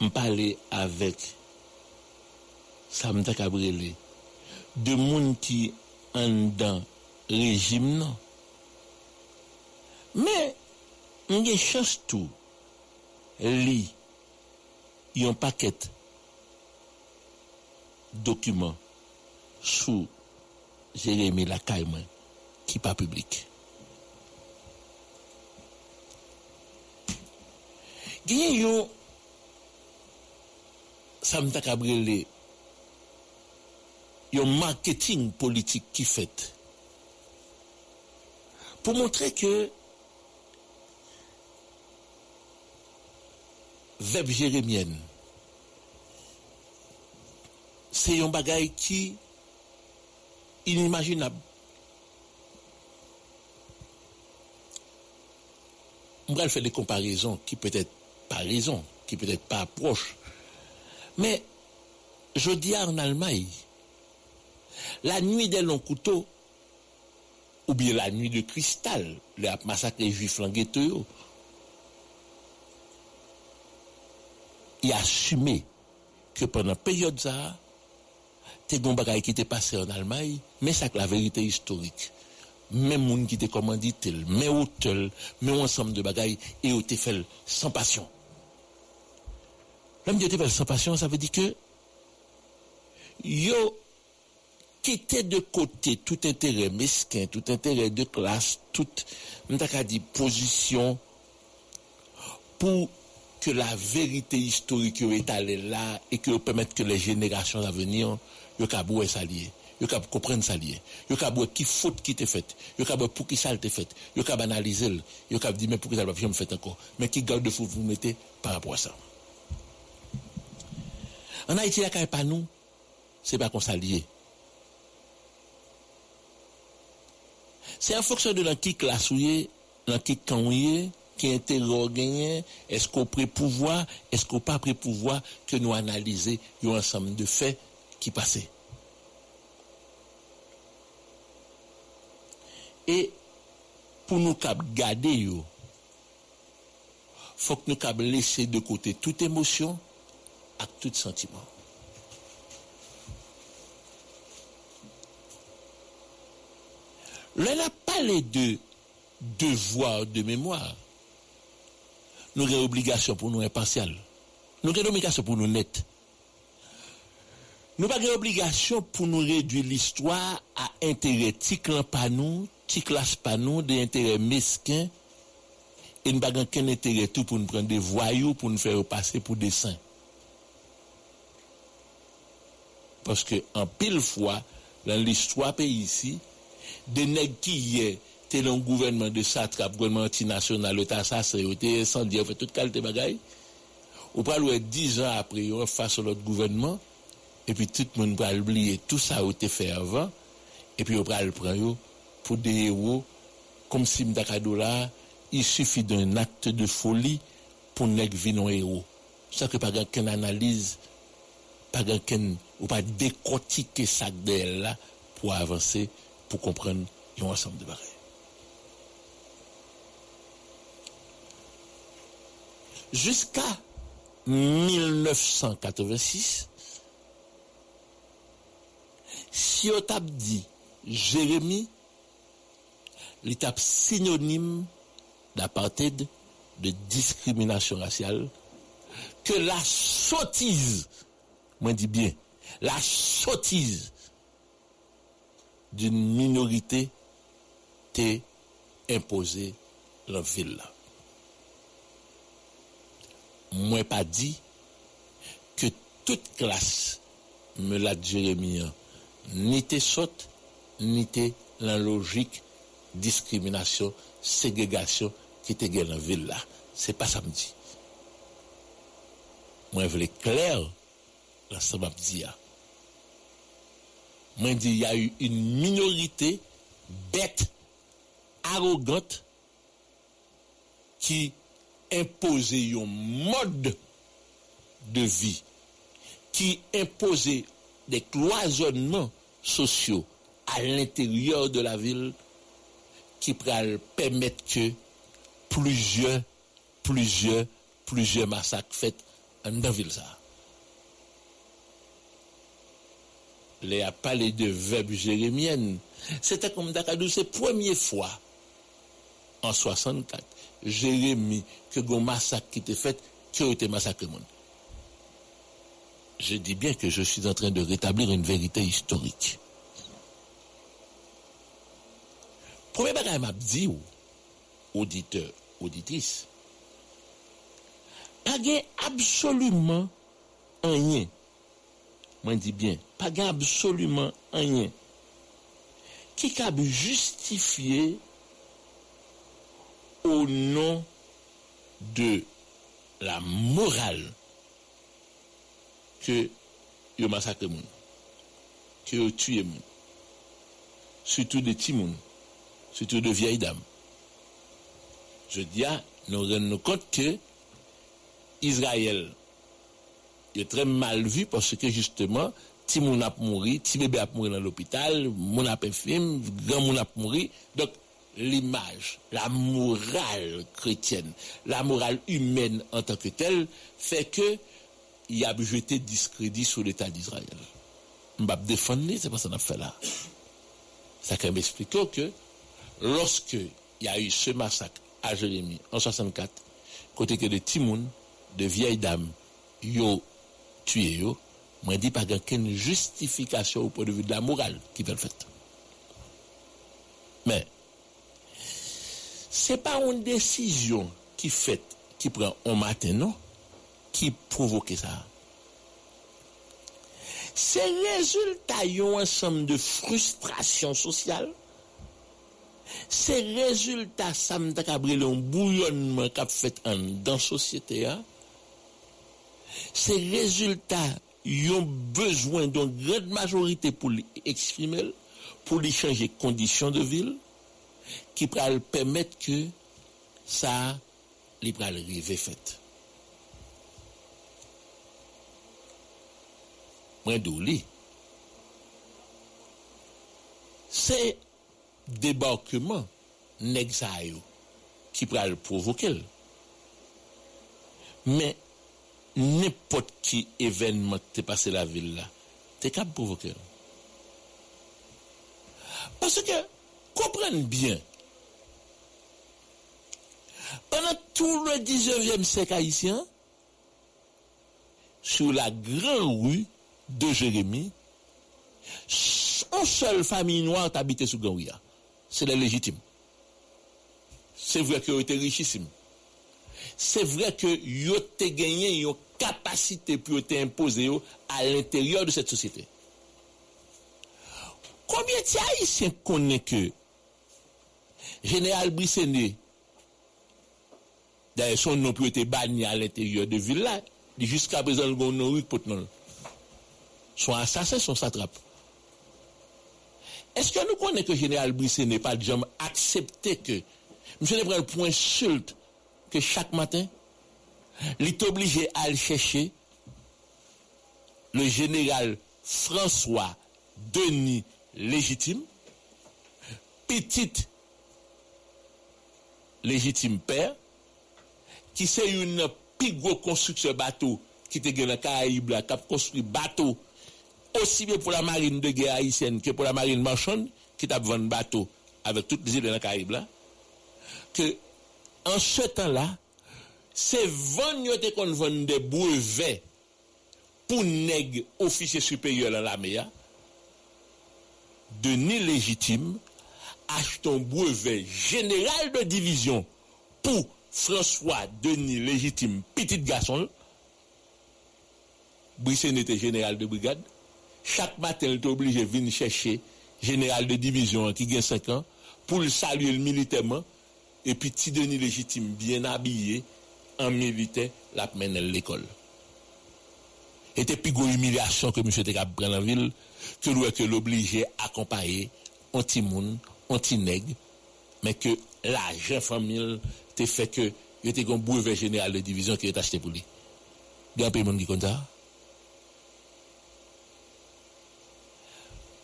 [SPEAKER 1] Je parler avec Samta Cabrele de monde qui en dans rejim nan. Men, mge chans tou li yon paket dokumen sou Jeremie Lakayman ki pa publik. Genye yon samta kabrele yon marketing politik ki fet pou montre ke veb Jérémien se yon bagay ki inimaginab. Mbrel fait des comparaisons qui peut-être pas raison, qui peut-être pas proche. Mais je dis en Allemagne, la nuit des longs couteaux, ou bien la nuit de cristal, le massacre des juifs ghetto, il a assumé que pendant la période ça, te gon bagay qui était passé en Allemagne, mais ça la vérité historique. Même moun qui te commandité, mais hôtel, mais ensemble de bagailles, et au te fait sans passion. L'homme te fait sans passion, ça veut dire que, yo, quitter de côté tout intérêt mesquin, tout intérêt de classe, tout, m'ta dit position, pour que la vérité historique est allée là et que permettre que les générations à venir yo ka boué ça lié yo ka comprendre lié yo ka boué qui faute qui t'est faite yo ka boué pour qui ça t'est fait yo ka analyser yo ka dire mais pour qui ça va jamais fait encore. Mais qui garde fou vous mettez par rapport à ça. En Haïti la pas nous c'est pas qu'on s'allie c'est en fonction de dans qui classe ou dans qui interroge est-ce qu'on prend pouvoir, est-ce qu'on pas prend pouvoir que nous analyser un ensemble de faits qui passait. Et pour nous garder, il faut que nous laisser de côté toute émotion et tout sentiment. Là, on a parlé de devoir de mémoire. Nous avons obligation pour nous impartial. Nous avons obligation pour nous net. Nous n'avons pas d'obligation pour nous réduire l'histoire à intérêt petit clan pas nous, petit classe pas nous, des intérêts mesquins. Et nous n'avons aucun intérêt tout pour nous prendre des voyous, pour nous faire passer pour des saints. Parce que en pile fois, dans l'histoire pays ici, des nègres qui étaient un gouvernement de satrape, gouvernement antinational, le assassin, le incendié, fait toute qualité bagaille. Ou pas dix ans après, face à l'autre gouvernement, et puis tout le monde va oublier tout ça a été fait avant, et puis on va le prendre pour des héros, comme si là, il suffit d'un acte de folie pour n'être un héros. Ça que pas qu'une analyse, pas qu'une, ou pas décortiquer ça de là pour avancer, pour comprendre l'ensemble de barrières. Jusqu'à 1986, si on dit Jérémie, l'étape synonyme d'apartheid, de discrimination raciale, que la sottise, moi dis bien, la sottise d'une minorité t'est imposée la ville. Moi pas dit que toute classe me l'a Jérémie ni te saute, ni te la logique discrimination, ségrégation qui gagne dans la ville là. C'est pas samedi. Moi, je voulais clair dans ce que je Moi, il y a eu une minorité bête, arrogante, qui imposait un mode de vie, qui imposait des cloisonnements sociaux à l'intérieur de la ville qui permettent que plusieurs, plusieurs, plusieurs massacres faits dans la ville. Les a parlé de verbe jérémienne. C'était comme Dakadou, c'est première fois en 64, Jérémie, que gon massacre qui était fait, qui a été massacré. Je dis bien que je suis en train de rétablir une vérité historique. Premier bagage m'a dit, auditeur, auditrice, pas absolument rien. Moi dis bien, pas gain absolument rien qui a justifié au nom de la morale que yo massacre moun, que yo tué moun, surtout des petits moun, surtout de vieilles dames. Je dis, ah, nous rendons compte que Israël est très mal vu parce que justement, ti moun ap mouri, ti bébé ap mouri dans l'hôpital, moun ap infime, grand moun ap mouri. Donc, l'image, la morale chrétienne, la morale humaine en tant que telle, fait que il a jeté discrédit sur l'État d'Israël. M'bap défendre, c'est pas ça qu'on a fait là. Ça quand m'explique que lorsque il y a eu ce massacre à Jérémie en 64, côté que de Timoun, de vieilles dames, tué yo, moi dis pas qu'une justification au point de vue de la morale qui fait le fait. Mais c'est pas une décision qui qui prend un matin non qui provoque ça. C'est résultat d'un ensemble de frustration sociale. C'est résultat ça me un bouillonnement qu'a fait dans la société. C'est résultat ont besoin d'une grande majorité pour l'exprimer, pour lui changer conditions de ville, qui pourra permettre que ça, lui pourra arriver fait. Moi. C'est débarquement qui pourra le provoquer. Mais n'importe qui événement qui passé la ville là, t'es capable de provoquer. Parce que, comprenez bien, pendant tout le 19e siècle haïtien, sur la grande rue de Jérémie, une seule famille noire habitait sous Gouya. C'est la légitime. C'est vrai qu'ils ont été richissimes. C'est vrai que ils ont gagné capacité pour être imposée à l'intérieur de cette société. Combien de haïtiens connaissent que Général Brissené, d'ailleurs son nom peut être banni à l'intérieur de ville là, jusqu'à présent, le nom pour Son assassin, son satrape. Est-ce que nous connaissons que Général Brissené n'est pas jamais accepté que, monsieur le point sulte que chaque matin, il est obligé à aller chercher le général François Denis légitime, petit légitime père, qui c'est une plus grosse construction bateau qui était dans la Caraïbe, qui a construit bateau aussi bien pour la marine de guerre haïtienne que pour la marine marchande, qui a vendu bateau avec toutes les îles de la Caraïbe que en ce temps-là, c'est vendre brevets pour nègres officiers supérieurs dans l'armée, de ni légitime, un brevet général de division pour François Denis légitime, petit garçon. Brisson était général de brigade. Chaque matin, il était obligé de venir chercher général de division qui gagne 5 ans pour le saluer militairement et puis petit Denis légitime bien habillé en militaire la à l'école. Et puis plus humiliation que monsieur était capable la ville que lui que l'obligé accompagner anti moun, anti nègre mais que l'argent famille te fait que il était un brevet général de division qui est acheté pour lui. Il y a un monde qui compte ça.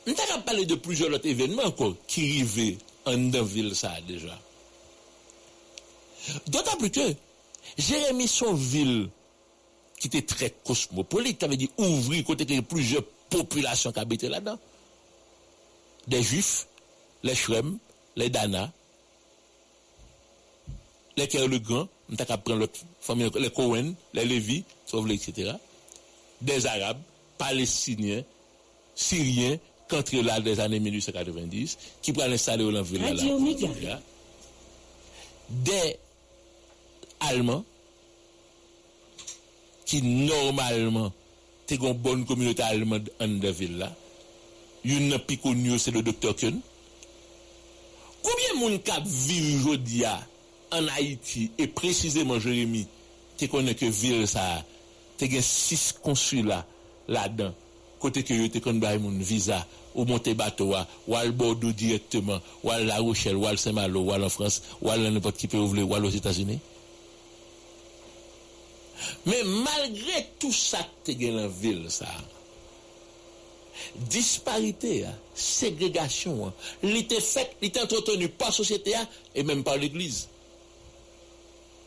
[SPEAKER 1] Nous avons parlé de plusieurs autres événements encore qui arrivaient en ville ça déjà. D'autant plus que Jérémy son ville qui était très cosmopolite, qui avait dit ouvrir côté que plusieurs populations qui habitaient là-dedans. Des juifs, les Shrem, les Dana, les on t'a prendre l'autre famille, les Cohen, les Lévi, etc. Des Arabes, Palestiniens, Syriens, contre là des années 1890, qui prennent installer au ville là. Des Allemands, qui normalement, t'es une bonne communauté allemande en de ville là. Une plus connue, c'est le docteur Kuhn. Combien de monde qui vit aujourd'hui en Haïti, et précisément Jérémy, tu connais que ville ça, tu as six consulats là-dedans, côté que tu connais un visa, ou monter bateau, ou à Bordeaux directement, ou à La Rochelle, ou à Saint-Malo, ou à en France, ou à n'importe qui peut ouvrir, ou aux États-Unis. Mais malgré tout ça tu as la ville, ça, disparité, hein, ségrégation, l'été fait, l'été entretenu par la société hein, et même par l'Église.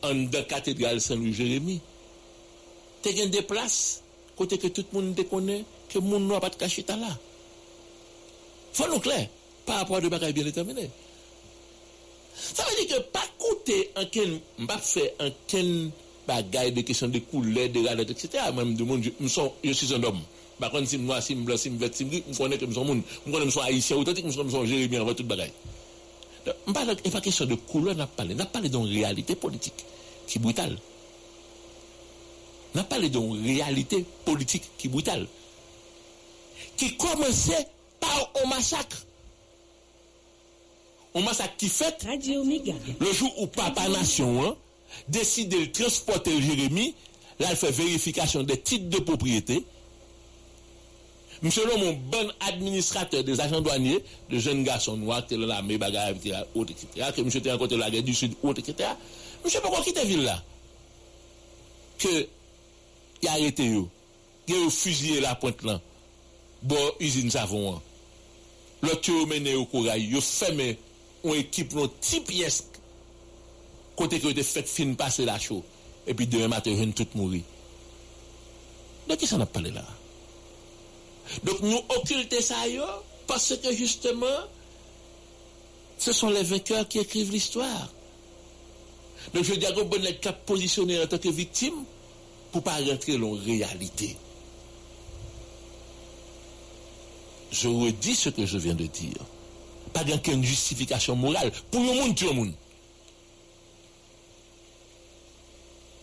[SPEAKER 1] En de cathédrale Saint-Louis-Jérémie, tu as des places, côté que tout le monde connaît, que le monde n'a pas de cachet là. Faut nous clair, par rapport à des bagages bien déterminés. Ça veut dire que pas coûter en quel, pas faire en bagaille de questions de couleur, de radar, etc. De monde, je suis un homme. Par contre, si moi, si je blanc, si je vert, si je connais que je suis monde, je connais que je suis haïtien, authentique, je suis Jérémie, on va tout bagaille. Il n'est pas question de couleur, on a parlé. On a parlé d'une réalité politique qui est brutale. On a parlé d'une réalité politique qui est brutale. Qui commençait par un massacre. Un massacre qui fait le jour où Papa Nation hein, deside l transporte Jeremie, la l fè verifikasyon de tit de propriété. Mse lò moun bon administrateur des agents douaniers, de jen gason wak, te lè la me bagay, ke mse te ankote la gè du sud, mse pou kon ki te vil la. Ke yarete yo, gen yo fuzye la pointe lan, bo usine savon an. Lò te yo mene yo koray, yo fèmè, ou ekip nou ti piyes côté que a fait fin passer la chaux, et puis demain matin, ils tout mourir. De qui ça n'a parlé là? Donc nous occulter ça parce que justement, ce sont les vainqueurs qui écrivent l'histoire. Donc je dis à bon être positionné en tant que victime pour pas rentrer dans la réalité. Je redis ce que je viens de dire. Pas d'aucune justification morale pour le monde, tout le monde.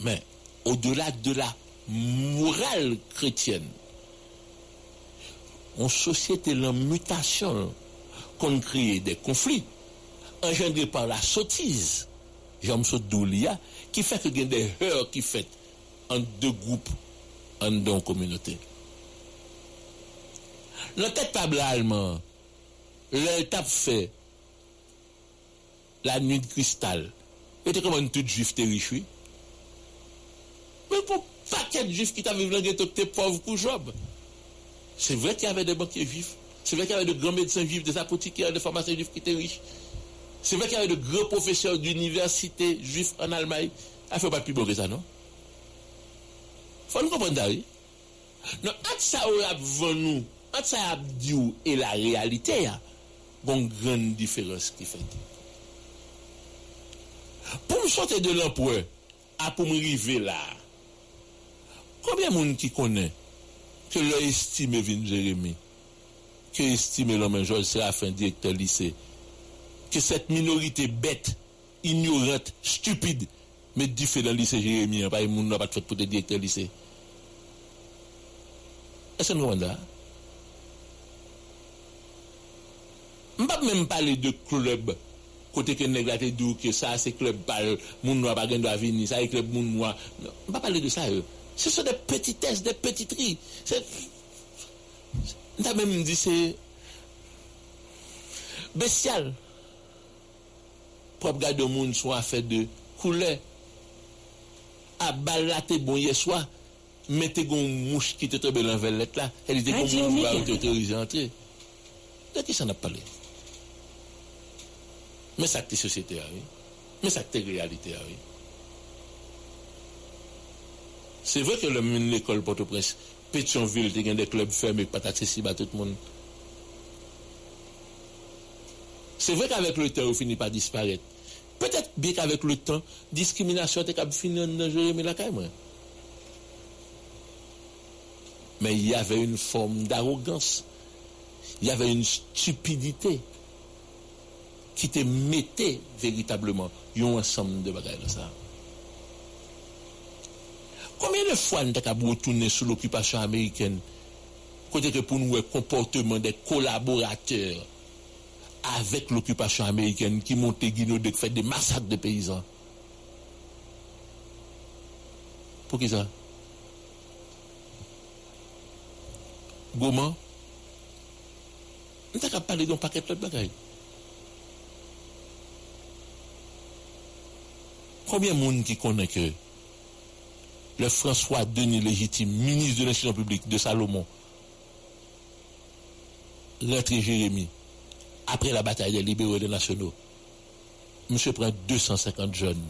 [SPEAKER 1] Mais au-delà de la morale chrétienne, en société la mutation qu'on crée des conflits engendrés par la sottise j'aime ce qui fait que y a des heures qui fait en deux groupes en deux communautés. Le tête table allemand l'étape fait la nuit de cristal. Était comme un tout juif t'es riche mais pour paquet de juifs qui t'a le ghetto t'es pauvre pour job c'est vrai qu'il y avait des banquiers juifs. C'est vrai qu'il y avait de grands médecins juifs, des apothicaires, des pharmaciens juifs qui étaient riches. C'est vrai qu'il y avait de grands professeurs d'université juifs en Allemagne. Il ne faut pas plus beau ça, non? Faut nous comprendre oui. Non, entre ça avant nous, entre ça a dit et la réalité, il y a une grande différence qui fait. Pour me sortir de l'empereur, à pour me arriver là, Koubyen moun ki konen ke lè estime Vin Jeremie, ke estime Lomen Georges Serafin, direktor lise, ke set minorite bet, ignorant, stupide, me di fè nan lise Jeremie, pa yon moun nan pat fèt pou te direktor lise. Ese nou an da? Mbap menm pale de klub, kote ke neglate dou, ke sa se klub pal, moun nou apagen do avini, sa e klub moun nou an, mbap pale de sa yo. E. Ce sont des petitesses, des petiteries. On a même dit c'est bestial. Propre gars de monde soit fait de couleur. A balaté bon hier soir, mettez une mouche qui te tombe dans la velette là. Elle était comme ah, bon, une mouche qui autorisée à entrer. De qui s'en a parlé? Mais ça, c'est société, oui. Mais ça, c'est réalité, oui. C'est vrai que l'école Port-au-Prince, Pétionville, il y a des clubs fermés, pas accessibles à tout le monde. C'est vrai qu'avec le temps, on finit par disparaître. Peut-être bien qu'avec le temps, discrimination était capable de finir dans Jérémy Lacaille. Mais il y avait une forme d'arrogance. Il y avait une stupidité qui te mettait véritablement un ensemble de bagages ça. Combien de fois nous avons retourné sous l'occupation américaine côté que pour nous, le comportement des collaborateurs avec l'occupation américaine qui montait Guinée de fait des massacres de paysans? Pour qui ça? Goman Nous avons parlé d'un paquet de bagages. Combien de monde qui connaît que le François Denis légitime, ministre de l'institution publique de Salomon, rentré Jérémy, après la bataille des libéraux et des nationaux, monsieur prend 250 jeunes.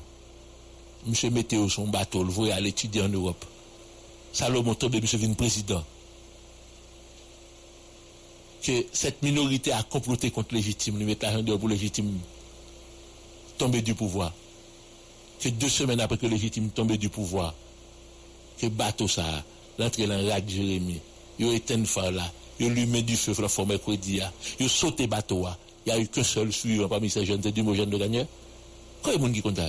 [SPEAKER 1] Monsieur Météo son bateau, le voyait aller étudier en Europe. Salomon tombe, monsieur vient président. Que cette minorité a comploté contre légitime, lui mettre la pour légitime tomber du pouvoir. Que deux semaines après que légitime tombe du pouvoir, que bateau ça, l'entrée dans la Jérémy, il a éteint phare là, il lui met du feu pour la forme mercredi, il a sauté bateau, il n'y a eu qu'un seul suivant parmi ces jeunes, c'est Dimogène de Gagneur. Quand a qui compte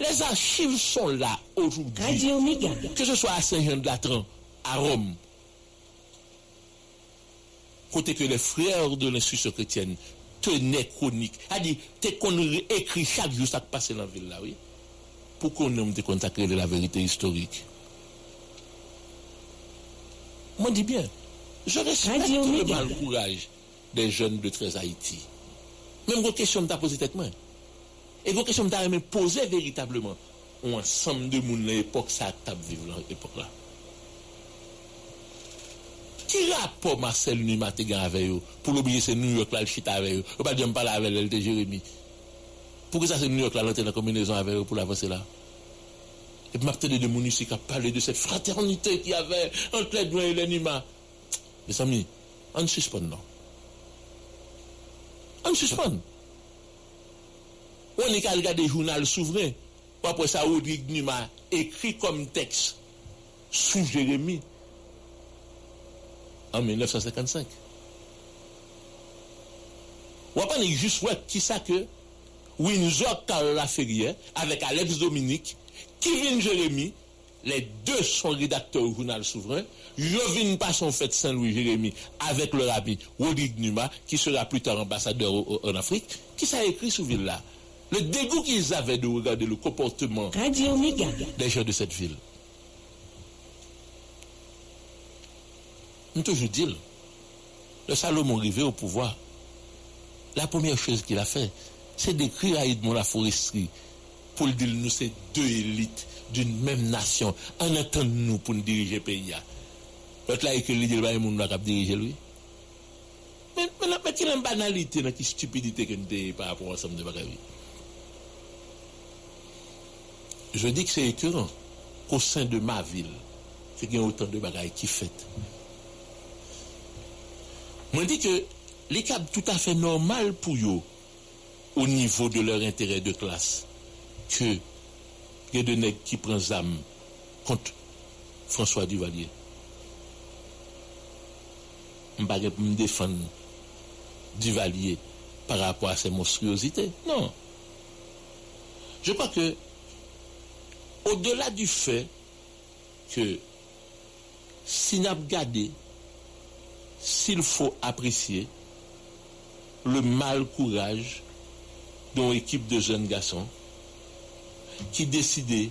[SPEAKER 1] Les archives sont là aujourd'hui. Que ce soit à Saint-Jean-de-Latran, à Rome, côté que les frères de l'institution chrétienne tenaient chronique, a dit, t'es qu'on écrit chaque jour ça qui passe dans la ville là, oui. Pour qu'on ait consacrer la vérité historique? Moi, dis bien, je respecte le mal courage des jeunes de 13 Haïti. Même vos questions me posé tête moi. Et vos questions me posé véritablement. Un ensemble de monde à l'époque, ça a vivre dans l'époque là. Qui rapport Marcel Numa avec eux pour l'oublier c'est New York là, le chita avec eux? Ou pas dire parler avec elle, de Jérémy. Pourquoi ça c'est New York là, dans la combinaison avec eux pour l'avancer là? Et puis m'a de mon ici qui a parlé de cette fraternité qu'il y avait entre les deux et les Nima. Mes amis, on suspend non. On suspend. On est qu'à regarder le journal souverain. Après ça, Rodrigue Nima écrit comme texte sous Jérémie en 1955. Ou pas juste qui ça que Windsor Carla Ferrier avec Alex Dominique, Kevin Jérémy, les deux sont rédacteurs au journal souverain. Jovine Passon fait Saint-Louis Jérémy avec le rabbi Rodrigue Numa, qui sera plus tard ambassadeur en Afrique, qui s'est écrit sous ville là. Le dégoût qu'ils avaient de regarder le comportement des gens de cette ville. Nous toujours dit, le Salomon arrivé au pouvoir. La première chose qu'il a fait, c'est d'écrire à Edmond la foresterie pour le dire nous c'est deux élites d'une même nation en attendant nous pour nous diriger le pays. L'autre là il dit monde va diriger lui. Mais mais mais quelle une banalité quelle stupidité que nous par rapport à ensemble de bagages. Je dis que c'est écœurant qu'au sein de ma ville, il y a autant de bagages qui fait. Moi, je dis que les câbles tout à fait normal pour eux, au niveau de leur intérêt de classe, que a des nègres qui prennent âme contre François Duvalier. Pas me défendre Duvalier par rapport à ses monstruosités. Non. Je crois que, au-delà du fait que si gardé s'il faut apprécier le mal courage d'une équipe de jeunes garçons qui décidaient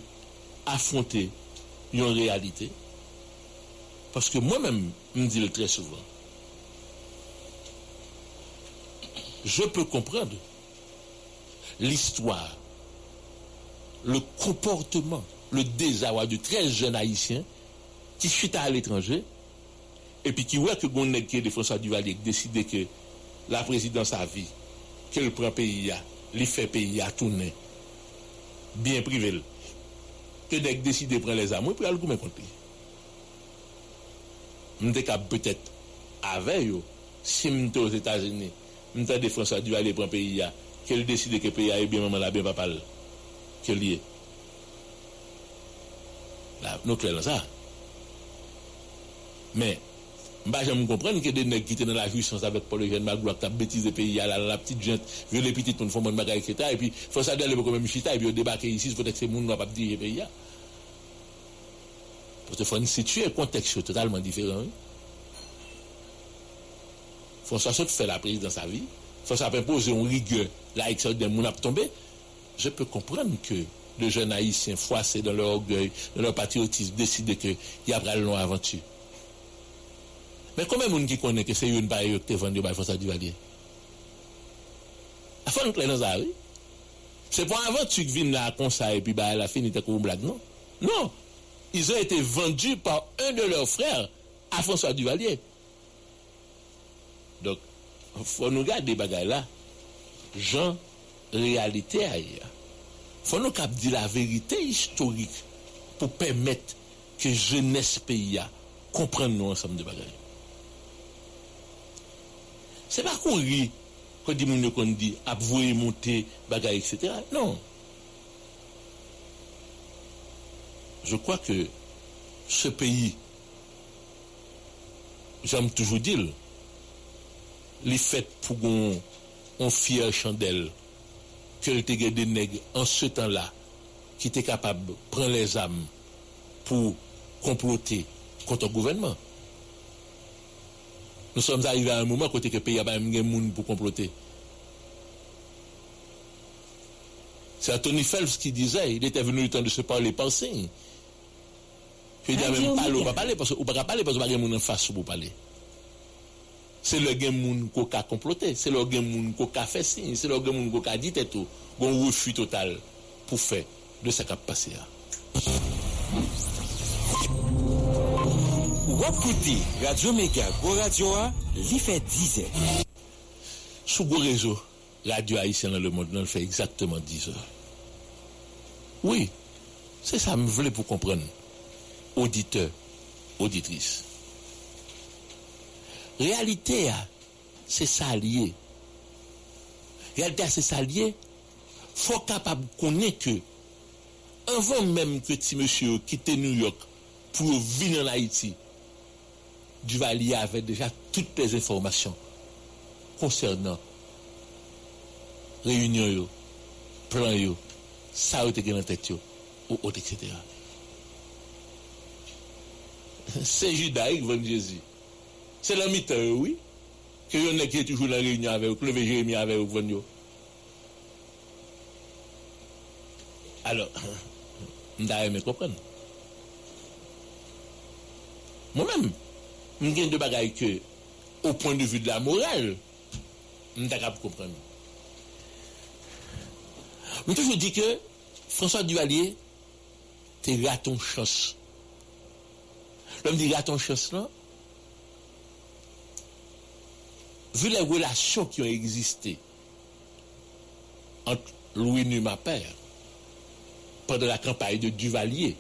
[SPEAKER 1] affronter une réalité. Parce que moi-même, je me dis le très souvent, je peux comprendre l'histoire, le comportement, le désarroi de 13 jeunes haïtiens qui fuient à l'étranger et puis qui voit que Gonnet qui est François Duvalier décidé que la présidence a vie, qu'elle prend pays, les fait pays à tourner, bien privel. Te dek deside pren les amou, pou al goumen konti. Mte ka petet ave yo, si mte os Etats-Unis, mte defansa du ale pren peyi ya, ke l deside ke peyi ya e bien maman la, bien papal, ke liye. Nou kler lan sa. Men, bah, j'aime comprendre que des nègres qui étaient dans la jouissance avec Paul Eugène Magloire, qui ont bêtisé le pays, la, la petite gente, petites, pour faire mon bagage, etc. Et puis, faut ça d'aller pour même chita, et puis, débarquer ici, peut-être que ces gens ne vont pas diriger le pays. Parce qu'il faut situer un contexte totalement différent. François Sot fait la prise dans sa vie. François imposer une rigueur, là, que des gens tombé. Je peux comprendre que les jeunes haïtiens froissés dans leur orgueil, dans leur patriotisme, décident qu'il y a une aventure. Mais combien de gens qui connaissent que c'est une barrière qui est vendue par François Duvalier? La fin de dans ça, oui. C'est pas une aventure qui vient là comme ça et puis bah, elle a fini comme blague, non? Non Ils ont été vendus par un de leurs frères à François Duvalier. Donc, il faut nous garder bagages là. Jean, réalité ailleurs. Il faut nous dire la vérité historique pour permettre que jeunesse pays comprenne nous ensemble de bagages. C'est pas qu'on rit quand dit mon qu'on dit avouer monter bagaille etc. Non. Je crois que ce pays, j'aime toujours dire, les fêtes pour qu'on fier chandelle, que le des nègres en ce temps-là, qui étaient capables de prendre les âmes pour comploter contre le gouvernement. Nous sommes arrivés à un moment côté que le pays a pas un monde pour comploter. C'est Anthony Phelps qui disait, il était venu le temps de se parler pensée. Je dis même parler, on va parler parce qu'on va parler parce qu'on va pas en face pour parler. C'est le game moun qui a comploté, c'est le game moun qui a fait signe, c'est le game moun qui a dit tout, un refus total pour faire de ce qui a passé.
[SPEAKER 12] Wapkouti, Radio Mega, Go Radio A, li fait 10 heures.
[SPEAKER 1] Sous Go Réseau, Radio Haïtienne dans le monde, on fait exactement 10 heures. Oui, c'est ça, je voulais pour comprendre. Auditeur, auditrice. Réalité, c'est ça lié. Réalité, c'est ça lié. faut capable connaître que, avant même que petit monsieur quitte New York pour venir en Haïti, Duvalier avait déjà toutes les informations concernant réunion, plan, ça a été dans tête, ou autre, etc. C'est judaïque, von Jésus. C'est la mythe, oui. Que y en a qui est toujours dans la réunion avec vous, le Jérémie avec vous, Alors, je vais comprendre. Moi-même, je suis de bagaille que, au point de vue de la morale, je suis capable de comprendre. Je toujours dit que François Duvalier, t'es raton chance. L'homme dit raton chance là, vu les relations qui ont existé entre Louis Numa père pendant la campagne de Duvalier,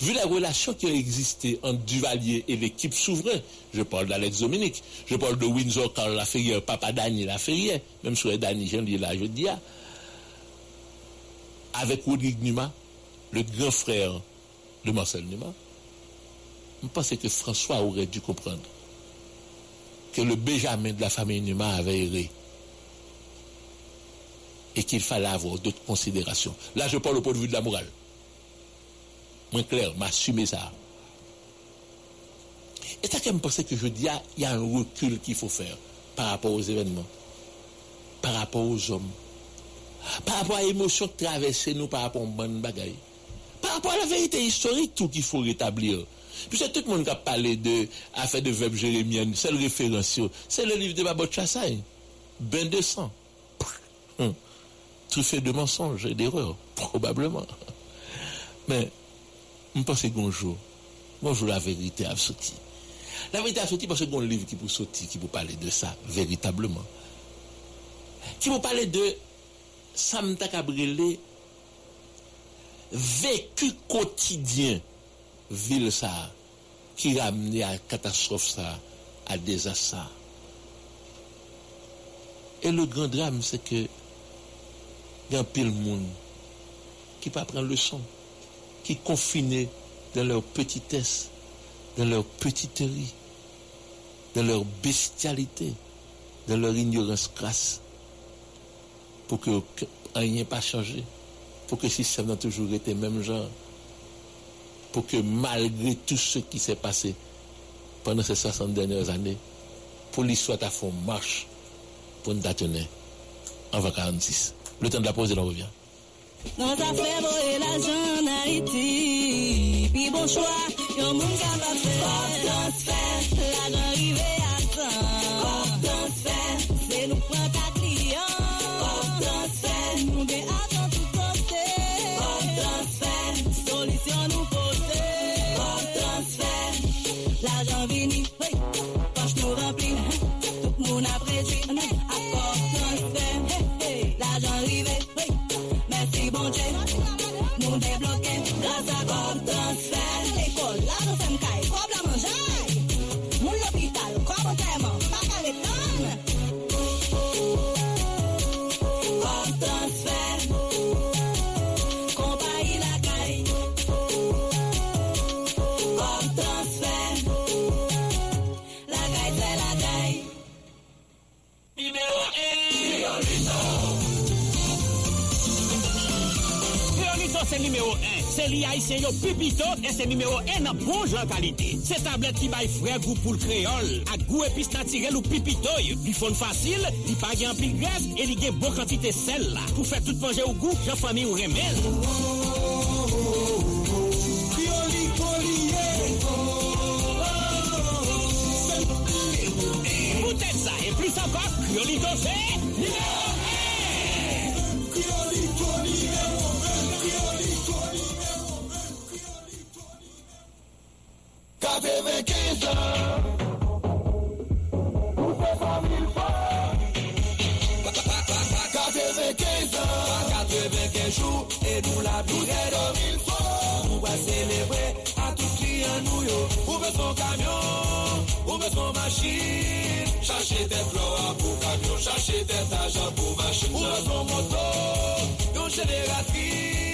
[SPEAKER 1] vu les relations qui ont existé entre Duvalier et l'équipe souveraine, je parle d'Alex Dominique, je parle de Windsor Carl Laferrière, papa Daniel Laferrière, même sur Daniel, je dis là, je dis avec Rodrigue Numa, le grand frère de Marcel Numa, je pense que François aurait dû comprendre que le Benjamin de la famille Numa avait erré et qu'il fallait avoir d'autres considérations. Là, je parle au point de vue de la morale. Moi, clair, m'assumer ça. Et ça, me pense que je dis, il y a un recul qu'il faut faire par rapport aux événements, par rapport aux hommes, par rapport à l'émotion qui traverse nous, par rapport aux bonnes bagailles, par rapport à la vérité historique, tout qu'il faut rétablir. Puis c'est tout le monde qui a parlé de affaire de verbe jérémienne, c'est le référence, c'est le livre de Babot Chassaï, ben de sang, hum. truffé de mensonges et d'erreurs, probablement. Mais, je pense que bonjour, bonjour la vérité a sorti. La vérité a sorti parce que y un livre qui peut sortir, qui peut parler de ça, véritablement. Qui peut parler de Samta Cabrele, vécu quotidien, ville ça, qui a amené à catastrophe ça, à désastre ça. Et le grand drame, c'est que il y a un pile monde qui pas prendre leçon, qui confiné dans leur petitesse, dans leur petiterie, dans leur bestialité, dans leur ignorance crasse, pour que rien pas changé, pour que le système n'a toujours été même genre, pour que malgré tout ce qui s'est passé pendant ces 60 dernières années, pour l'histoire à fond marche pour nous tenir en 46. Le temps de la pause et l'on revient.
[SPEAKER 5] Ta fait voler l'argent en Haïti, puis bon l'argent arrivé à temps. transfert, c'est nous prendre ta client.
[SPEAKER 13] Numéro 1 C'est li haïtien yo pipito Et c'est numéro 1 en bon genre qualité. C'est tablette qui baille frais goût pour le créole. A goût épice naturel ou pipito Li fon facile, li pa gen pile graisse Et li gen bon quantité sel là. Pour faire tout manger au goût, j'en famille ou remel Peut-être ça et plus encore, Criolito c'est numéro
[SPEAKER 6] 95 ans. Nous faisons 100 000 fois. 95 ans. 95 jours et nous la durée 2000 fois. Nous va célébrer à tous clients nous yo. Ouvrez son son fleurs pour camion, cherchez des agents pour machine. Ouvrez son moto, génératrice.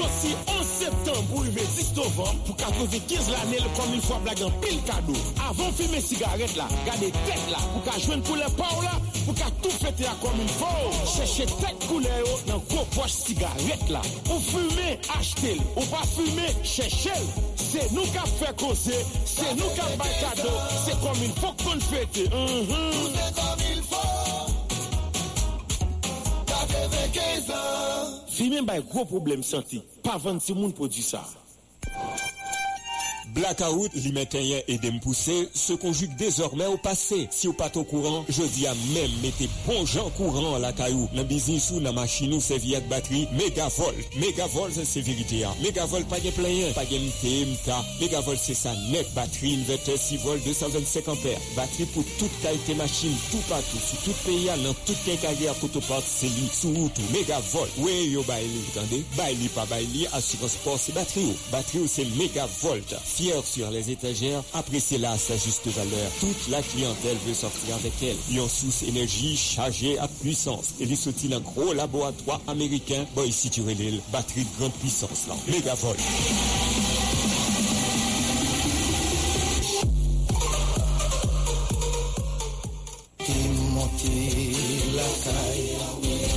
[SPEAKER 14] Soti 11 septembre pou yume 10 novembre pou 95 l'anel kom yon fwa blagan pil kado. Avon fime sigaret la, gade tet la pou ka jwen pou le pa ou la pou ka tou fete la kom yon fwa ou. Cheche tet koule yo nan kou poch sigaret la. Ou fume, achte l. Ou pa fume, cheche l. Se nou ka fe kose, se nou ka bay kado, se kom yon fwa kon
[SPEAKER 6] fete. Mm -hmm. Tout se kom yon fwa.
[SPEAKER 14] Si men bay gro problem santi, pa vant si moun prodwi sa.
[SPEAKER 15] Blackout, maintenant et dem pousser se conjugue désormais au passé. Si ou pas au courant, je dis à même mettez bon gens courant à la caillou. Dans business ou dans machine ou serviette batterie, Megavolt. Megavolt c'est vérité. hein. Megavolt pas de plein, pas de MTA. Megavolt c'est ça net batterie inverter 6 volts 225 ampères. Batterie pour toute qualité machine, tout partout, sur tout pays, dans toute quincaillerie à Cotopac, c'est lui, sous route, Megavolt. Oui, yo baili, vous entendez? Baili, pas baili, assurance sport, c'est batterie ou. Batterie c'est Megavolt. Sur les étagères, appréciez-la à sa juste valeur. Toute la clientèle veut sortir avec elle. Lion sous énergie chargée à puissance. Et les sortit un gros laboratoire américain. Boy, si tu l'île, batterie de grande puissance là. Megavolt.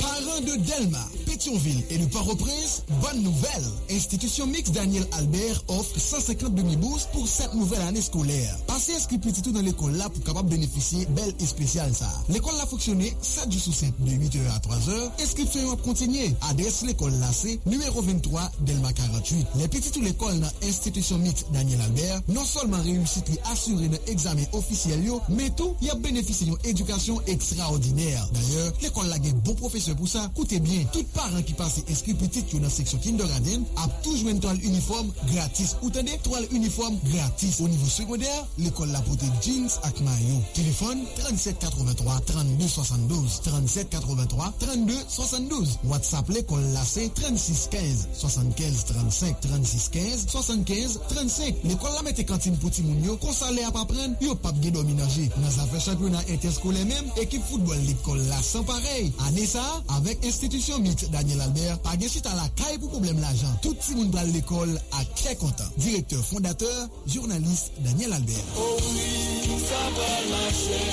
[SPEAKER 7] Parents de Delma, Thionville et de Port-au-Prince, bonne nouvelle! Institution Mix Daniel Albert offre 150 demi-bourses pour cette nouvelle année scolaire. Passez inscrit petit tout dans l'école là pour capable bénéficier belle et spéciale ça. L'école là fonctionné 7 jours sous 7 de 8h à 3h. Inscription à continuer. Adresse l'école là c'est numéro 23 Delma 48. Les petits tout l'école dans Institution Mix Daniel Albert non seulement réussit à assurer un examen officiel yo, mais tout y a bénéficié d'une éducation extraordinaire. D'ailleurs, l'école là gagne bon professeur pour ça. Coûtez bien. Tout part paran ki pase eskri pitit yo nan seksyon kindergarten ap toujwen toal uniform gratis. Ou tande, toal uniform gratis. O nivou sekondèr, l'ekol la pote jeans ak mayon. Telefon 3783 3272 3783 3272 WhatsApp l'ekol la se 3615 75 35 3615 75 35 L'ekol la mette kantin poti moun yo konsale ap apren yo pap gen dominaje. Nan zafè championat interskolè mèm, ekip foutbol l'ekol la san parey. Anè sa, avèk institisyon mit da Daniel Albert, pa gen chita la kay pou problem l'ajan. Tout si moun pral l'ekol a kè kontan. Direkteur fondateur, jounaliste Daniel Albert.
[SPEAKER 6] Oh oui, ça va marcher.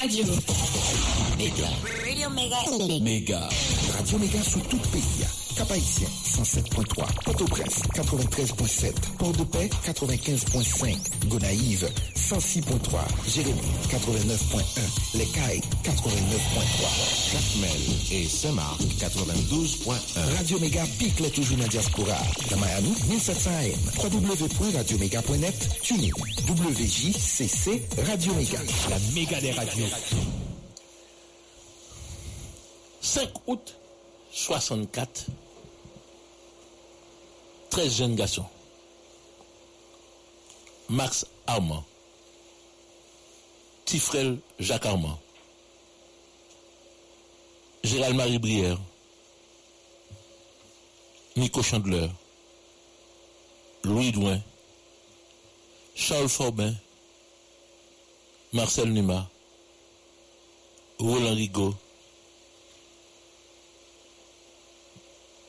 [SPEAKER 4] Radio Méga.
[SPEAKER 6] Radio Méga.
[SPEAKER 4] Méga. Radio Méga sous tout pays. Cap-Haïtien, 107.3. Port-au-Prince, 93.7. Port-de-Paix, 95.5. Gonaïve, 106.3. Jérémy, 89.1. Les Cailles, 89.3.
[SPEAKER 16] Jacmel et Saint-Marc, 92.1.
[SPEAKER 4] Radio Méga pique les toujours dans diaspora. Dans Miami, 1700 AM. www.radioméga.net. TuneIn. WJCC Radio Méga. La méga des radios.
[SPEAKER 1] 5 août 64, 13 jeunes garçons. Max Armand, Tifrel Jacques Armand, Gérald Marie Brière, Nico Chandeleur, Louis Douin, Charles Forbin, Marcel Numa, Roland Rigaud,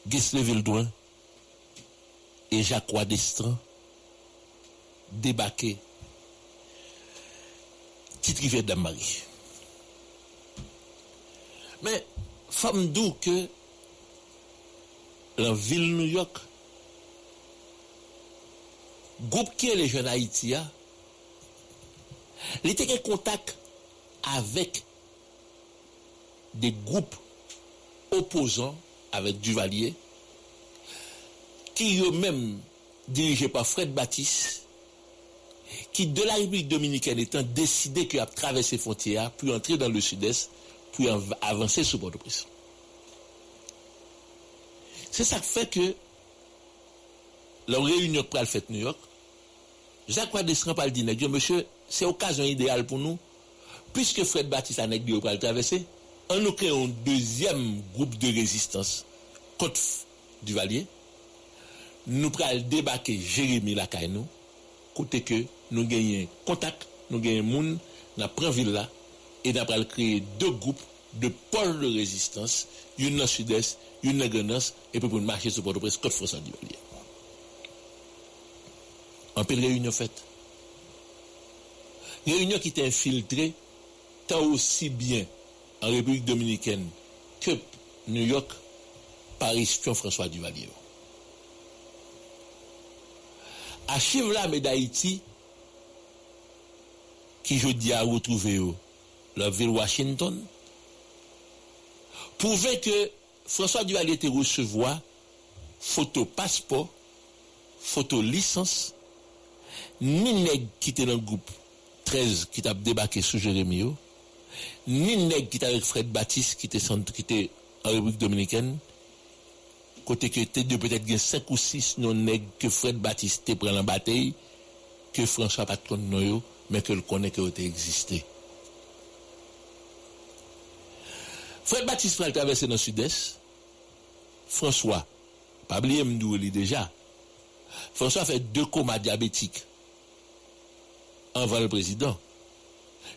[SPEAKER 1] Gisle Vildouin et Jacques Destran débarqué titrivé Dame Marie. Mais, femme d'où que la ville New York, groupe qui est les jeunes Haïtiens, il était en contact avec des groupes opposants avec Duvalier, qui eux-mêmes dirigés par Fred Baptiste, qui de la République dominicaine étant décidé qu'il a traversé les puis entrer dans le sud-est, puis avancer sur Port-au-Prince. C'est ça qui fait que la réunion le fait New York, Jacques Wadesran par le dîner, dit, monsieur, c'est occasion idéale pour nous, puisque Fred Baptiste a négligé pour le traverser, on nous crée un deuxième groupe de résistance contre Duvalier. Nous prenons débarquer Jérémy Lacainou, côté que nous gagnons contact, nous gagnons moun, nous prenons ville là, et nous allons créer deux groupes de pôles de résistance, une dans le sud-est, une dans le et puis pour marcher sur Port-au-Prince contre François Duvalier. En pile réunion faite. Réunion qui était infiltrée, tant aussi bien en République dominicaine que New York par espion François Duvalier. Archive là, mais d'Haïti, qui je dis à retrouver la ville Washington, prouvait que François Duvalier était recevoir photo passeport, photo licence, ni nègre qui était dans le groupe 13 qui t'a débarqué sous Jérémie, ni nègre qui était avec Fred Baptiste qui était en République dominicaine, côté que de peut-être 5 ou 6 non nègres que Fred Baptiste te prend en bataille, que François de noyo, mais que le connaît que existé. Fred Baptiste va traverser dans le sud-est. François, pas oublier déjà. François fait deux comas diabétiques avant le président.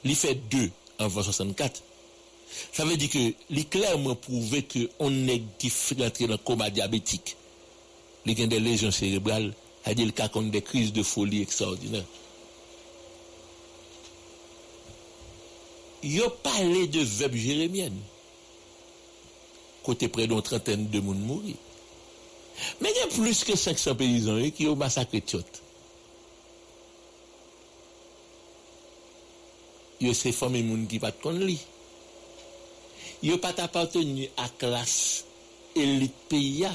[SPEAKER 1] Il fait deux avant 64. Ça veut dire que les clairement prouvé que on est qui rentrer dans le coma diabétique. Y a des lésions cérébrales, c'est-à-dire le cas des crises de folie extraordinaires. Il a parlé de veuve jérémienne. Côté près d'une trentaine de monde mourir. Mais il y a plus que 500 paysans qui ont massacré Tiot. Il y a ces gens qui ne pas de yo pat apatenu a klas elit peya,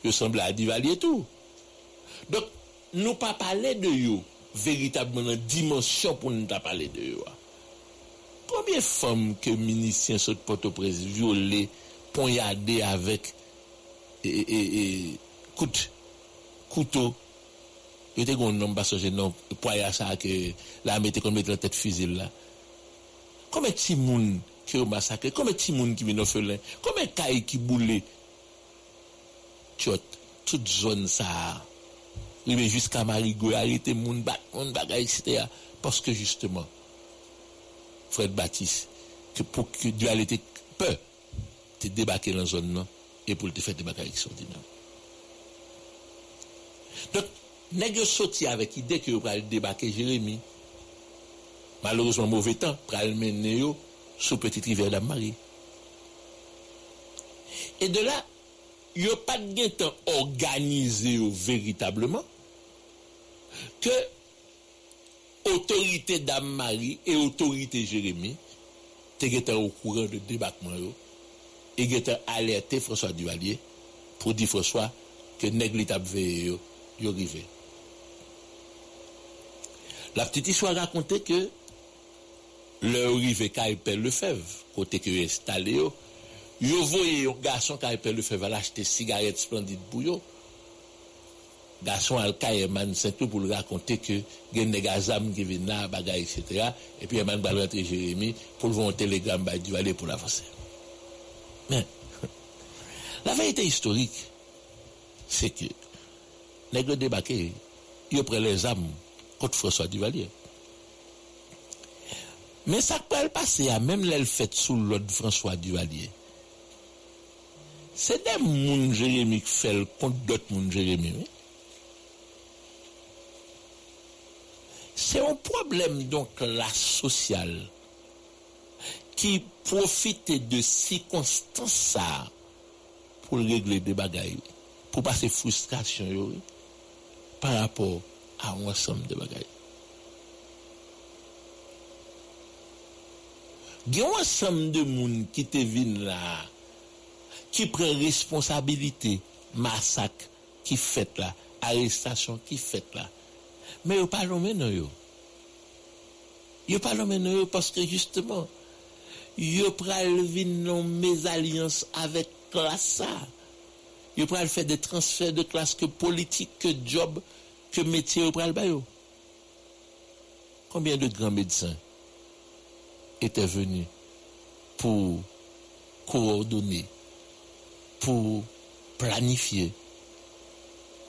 [SPEAKER 1] yo sembla a divalye tou. Dok, nou pa pale de yo, veritabman nan dimensyon pou nou ta pale de yo a. Koumye fom ke minisyen sot potopres viole ponyade avèk e, e, e, kout, koutou, yo te goun nan basoje nan poya sa ke la mette kon mette la tèt fizil la. Koumye ti moun qui ont massacré, combien de qui viennent orphelin, combien de cailles qui boulent. Toute zone ça. Rive jusqu'à Marigot, arrêter moun moun bagay, etc. Parce que justement, Fred Baptiste, que pour que dualité peur, te débarquer dans la zone et pour te faire débarquer avec son dynamo. Donc, yo sorti avec idée que yo pral débarquer Jérémie. Malheureusement mauvais temps pral mener sous petite rivière d'Amarie. Et de là, yo pas de temps organisé véritablement que autorité d'Amarie et autorité Jérémie étaient au courant de débarquement yo et étaient alerté François Duvalier pour dire François que li t'a yo yo rivé. La petite histoire racontait que le rive Père Lefebvre, côté que installé, yo, voyé un garçon Père Lefebvre aller acheter cigarette splendide pour yo. Garçon al man saint pour le raconter que gen gazam qui viennent là, etc. Et puis man va rentrer Jérémie pour voir un télégramme bah, du aller pour l'avancer. Mais, la vérité historique, c'est que, les débarqué, ils prennent les âmes contre François Duvalier. Mais ça peut passer à même l'elle fait sous l'ordre François Duvalier. C'est des moun Jérémy qui fait contre d'autres moun Jérémy. C'est un problème donc la sociale qui profite de circonstances pour régler des bagailles, pour passer frustration par rapport à un ensemble de bagailles. Il y a un ensemble de monde qui te vient là, qui prend responsabilité, massacre qui fait là, arrestation qui fait là. Mais il pas maintenant yo. Il pas maintenant parce que justement, yo pral vin mes alliances avec classe ça. Yo pral faire des transferts de classe que politique, que job, que métier au pral bayo. Combien de grands médecins étaient venus pour coordonner, pour planifier,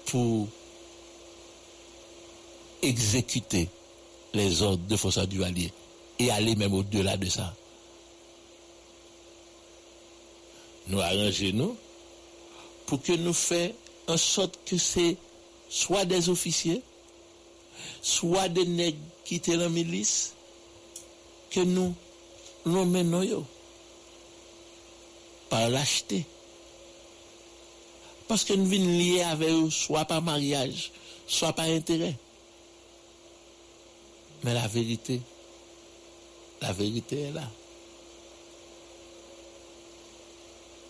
[SPEAKER 1] pour exécuter les ordres de François Duvalier et aller même au-delà de ça. Nous arrangeons nous pour que nous fassions en sorte que c'est soit des officiers, soit des nègres qui étaient la milice, que nous menons par l'acheter. Parce que nous venons liés avec eux, soit par mariage, soit par intérêt. Mais la vérité, la vérité est là.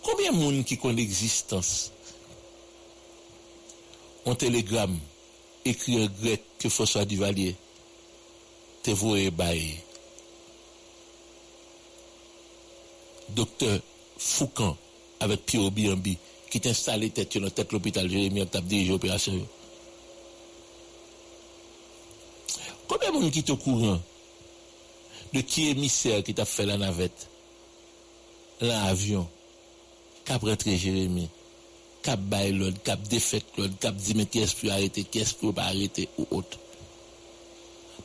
[SPEAKER 1] Combien de monde qui connaît l'existence? Un télégramme écrit en grec que François Duvalier te voué bailler. Docteur Foucan avec Pierre Biambi qui t'installe tête dans tête l'hôpital Jérémy t'a dirigé l'opération. Combien de monde qui est au courant de qui émissaire qui t'a fait la navette, l'avion, qu'a rentré Jérémy? cap bay l'autre, cap défaite l'autre, cap dit mais qu'est-ce peut arrêter, qu'est-ce peut pas arrêter ou autre.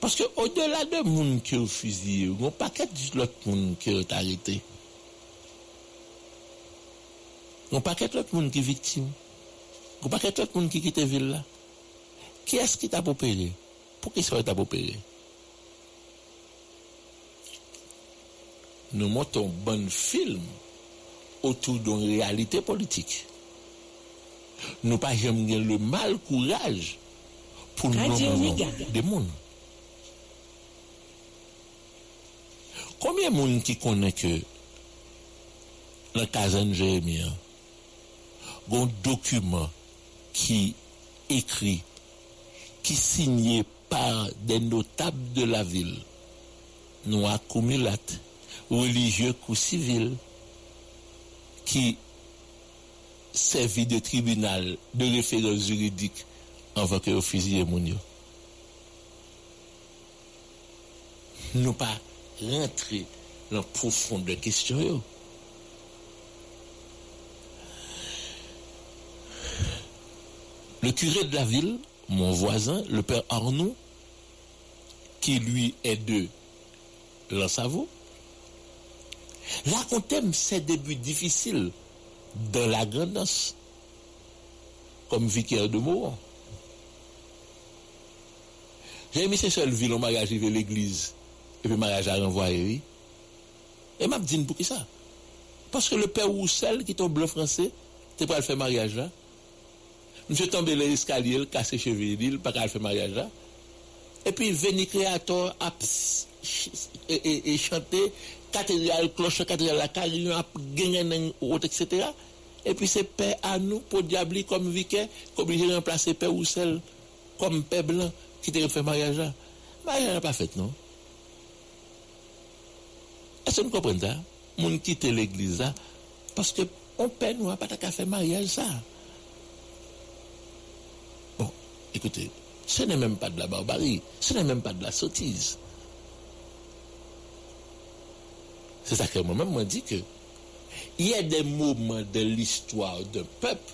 [SPEAKER 1] Parce que au-delà de monde qui ont fusillé, il y a un paquet d'autres monde qui ont arrêté. A un paquet d'autres monde qui sont victimes. Il y a un paquet d'autres monde qui quittent la ville. Qui est-ce qui t'a opéré? Pour qui ça t'a opéré? Nous montons un bon film autour d'une réalité politique nous pas jamais le mal courage pour nous des monde. Combien de monde qui connaît que dans le cas de Jérémie, un document qui écrit, qui signé par des notables de la ville, nous accumulate religieux ou civil qui servit de tribunal de référence juridique avant que vous fusillez. Nous pas rentrer dans profonde question Le curé de la ville, mon voisin, le père Arnaud, qui lui est de Lansavo, racontait ses débuts difficiles dans la grandance, comme vicaire de Mouron. J'ai mis ces seules villes au mariage de l'église, et puis mariage à renvoyer. Et m'a dit pour qui ça? Parce que le père Roussel, qui est un bleu français, t'es pas le faire mariage là? Monsieur tombé les escaliers, cassé cheveux, il pas qu'à faire mariage. Et puis, venu créateur a chanter, cathédrale, cloche, cathédrale, la carrière, a gagné, etc. Et puis, c'est père à nous, pour diabli, comme vicaire, obligé de remplacer père Roussel, comme père blanc, qui t'a fait mariage là. Mariage n'a pas fait, non? Est-ce que vous comprenez ça? Moun quitte l'église là, parce que on père nous a pas qu'à faire mariage ça. Bon, écoutez, ce n'est même pas de la barbarie, ce n'est même pas de la sottise. C'est ça que moi-même m'a dit que il y a des moments de l'histoire d'un peuple,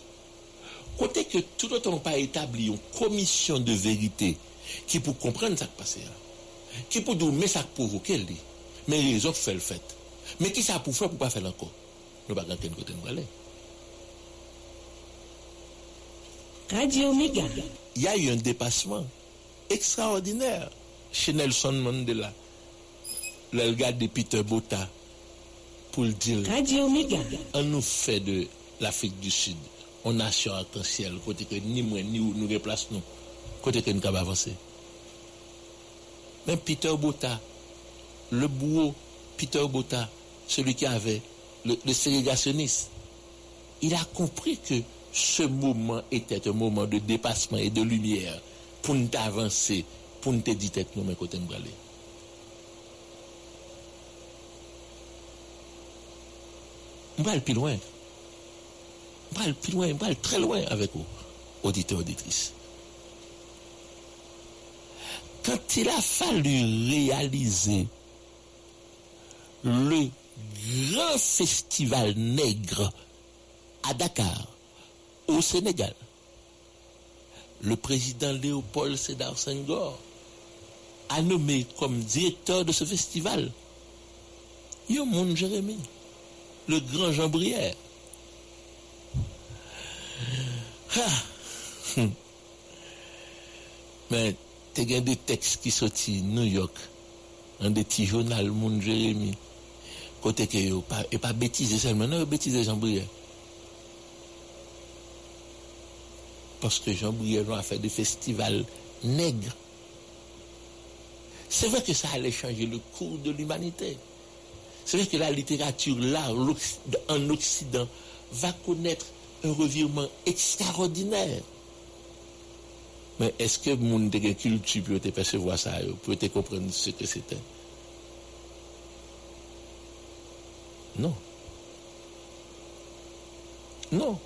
[SPEAKER 1] côté que tout autant pas établi une commission de vérité qui pour comprendre ce qui passe, qui pour dire mais ça provoquer lui, mais les autres fait le fait. Mais qui ça pour faire pour pas faire encore? Nous pas côté nous aller.
[SPEAKER 2] Radio Méga.
[SPEAKER 1] Il y a eu un dépassement extraordinaire chez Nelson Mandela. Le gars de Peter Bota pour le dire.
[SPEAKER 2] Radio.
[SPEAKER 1] On nous fait de l'Afrique du Sud une nation arc-en-ciel, côté que ni moi ni nous replace nous, côté que nous avons avancé. Même Peter Bota, le bourreau Peter Bota, celui qui avait le, le ségrégationniste, il a compris que ce moment était un moment de dépassement et de lumière pour nous avancer, pour nous dire tête nous, mais côté nous aller. On va aller plus loin. On va aller plus loin, on va aller très loin avec vous, auditeurs, auditrices. Quand il a fallu réaliser le grand festival nègre à Dakar, au Sénégal. Le président Léopold Sédar Senghor a nommé comme directeur de ce festival Yomoun Jérémy, le grand Jean Brière. Ah. Mais tu as des textes qui sortent New York, dans des petits journaux, Moun Jérémy, côté que et pas bêtiser seulement, non, bêtiser Jean Brière. Parce que Jean Brièron a fait des festivals nègres. C'est vrai que ça allait changer le cours de l'humanité. C'est vrai que la littérature, là, en Occident, va connaître un revirement extraordinaire. Mais est-ce que mon culture peut percevoir ça, peut comprendre ce que c'était? Non. Non.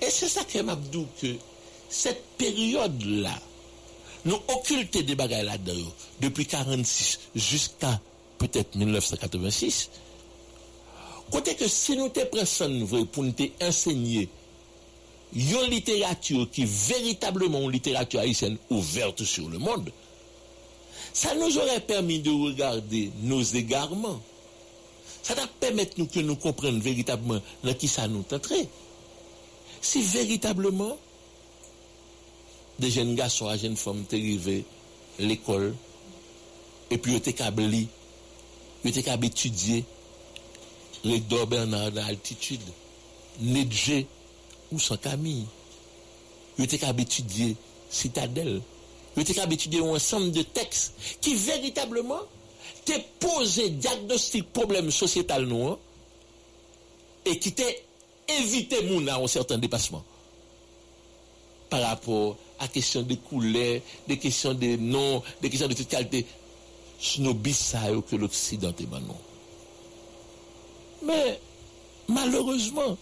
[SPEAKER 1] Et c'est ça que m'a dit que cette période-là, nous occulter des bagages là-dedans, depuis 46 jusqu'à peut-être 1986, côté que si nous te prenons pour nous enseigner une littérature qui est véritablement une littérature haïtienne ouverte sur le monde, ça nous aurait permis de regarder nos égarements. Ça va permettre nous que nous comprenions véritablement dans qui ça nous tenterait si véritablement des jeunes garçons et jeunes femmes arrivés à l'école et puis ils étaient câblés, ils étaient étudier les Bernard dans l'altitude, Nedje ou sans Camille, ils étaient étudier Citadelle, ils étaient étudier un ensemble de textes qui véritablement te posé diagnostic problème sociétal nous et qui t'est éviter moun à un certain dépassement par rapport à question des couleurs, des questions des noms, des questions de toute qualité. snobis sa yo que l'Occident est maintenant. Mais malheureusement,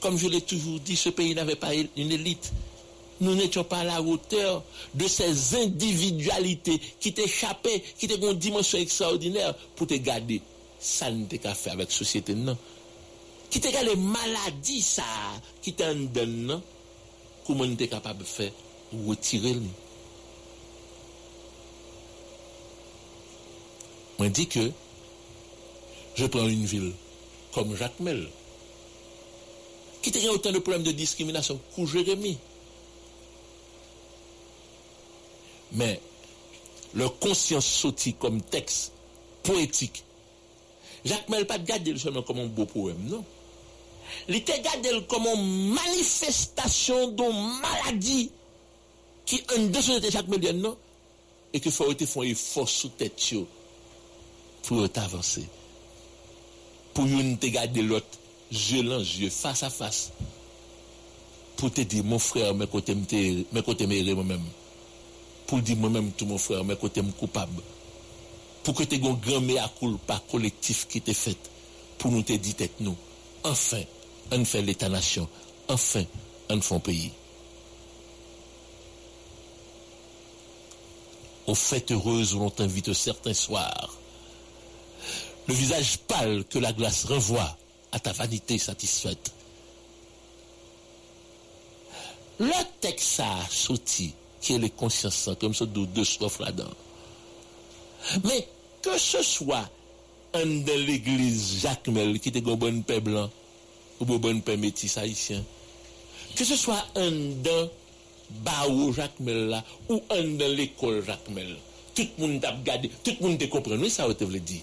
[SPEAKER 1] comme je l'ai toujours dit, ce pays n'avait pas une élite. Nous n'étions pas à la hauteur de ces individualités qui t'échappaient, qui t'ont une dimension extraordinaire pour te garder. Ça n'était qu'à faire avec la société, non. Qui te les maladies, ça, qui t'en donne. Comment tu es capable de faire retirer le Moi, dis que je prends une ville comme Jacques Mel, qui a autant de problèmes de discrimination que Jérémy. Mais leur conscience sortie comme texte poétique, Jacques Mel pas gardé seulement comme un beau poème, non? li te gade l komon manifestasyon don maladi ki an de sou te chak me den nou, e ki fò ou te fò yi fò sou tèt yo pou ou te avansè. Pou yon te gade lot, je lan je, fasa fasa, pou te di, mon frère, mè kote mè re mè mèm, pou di mè mèm tout mon frère, mè kote mè koupab, pou kote gon gran mè akoul pa kolektif ki te fèt, pou nou te di tèt nou, anfen, on fait l'État-nation. Enfin, on fait pays. Aux fêtes heureuses où l'on t'invite certains soirs le visage pâle que la glace renvoie à ta vanité satisfaite. Le texte a sorti, qui est les consciences, comme ça, de deux soif là-dedans. Mais que ce soit un de l'église Jacques Mel, qui était un bon père blanc, ou bo bon permetti sa isyen. Ke se swa an dan ba ou jakmel la, ou an dan l'ekol jakmel. Tout moun tap gade, tout moun te kompren, wè sa wè te vle di.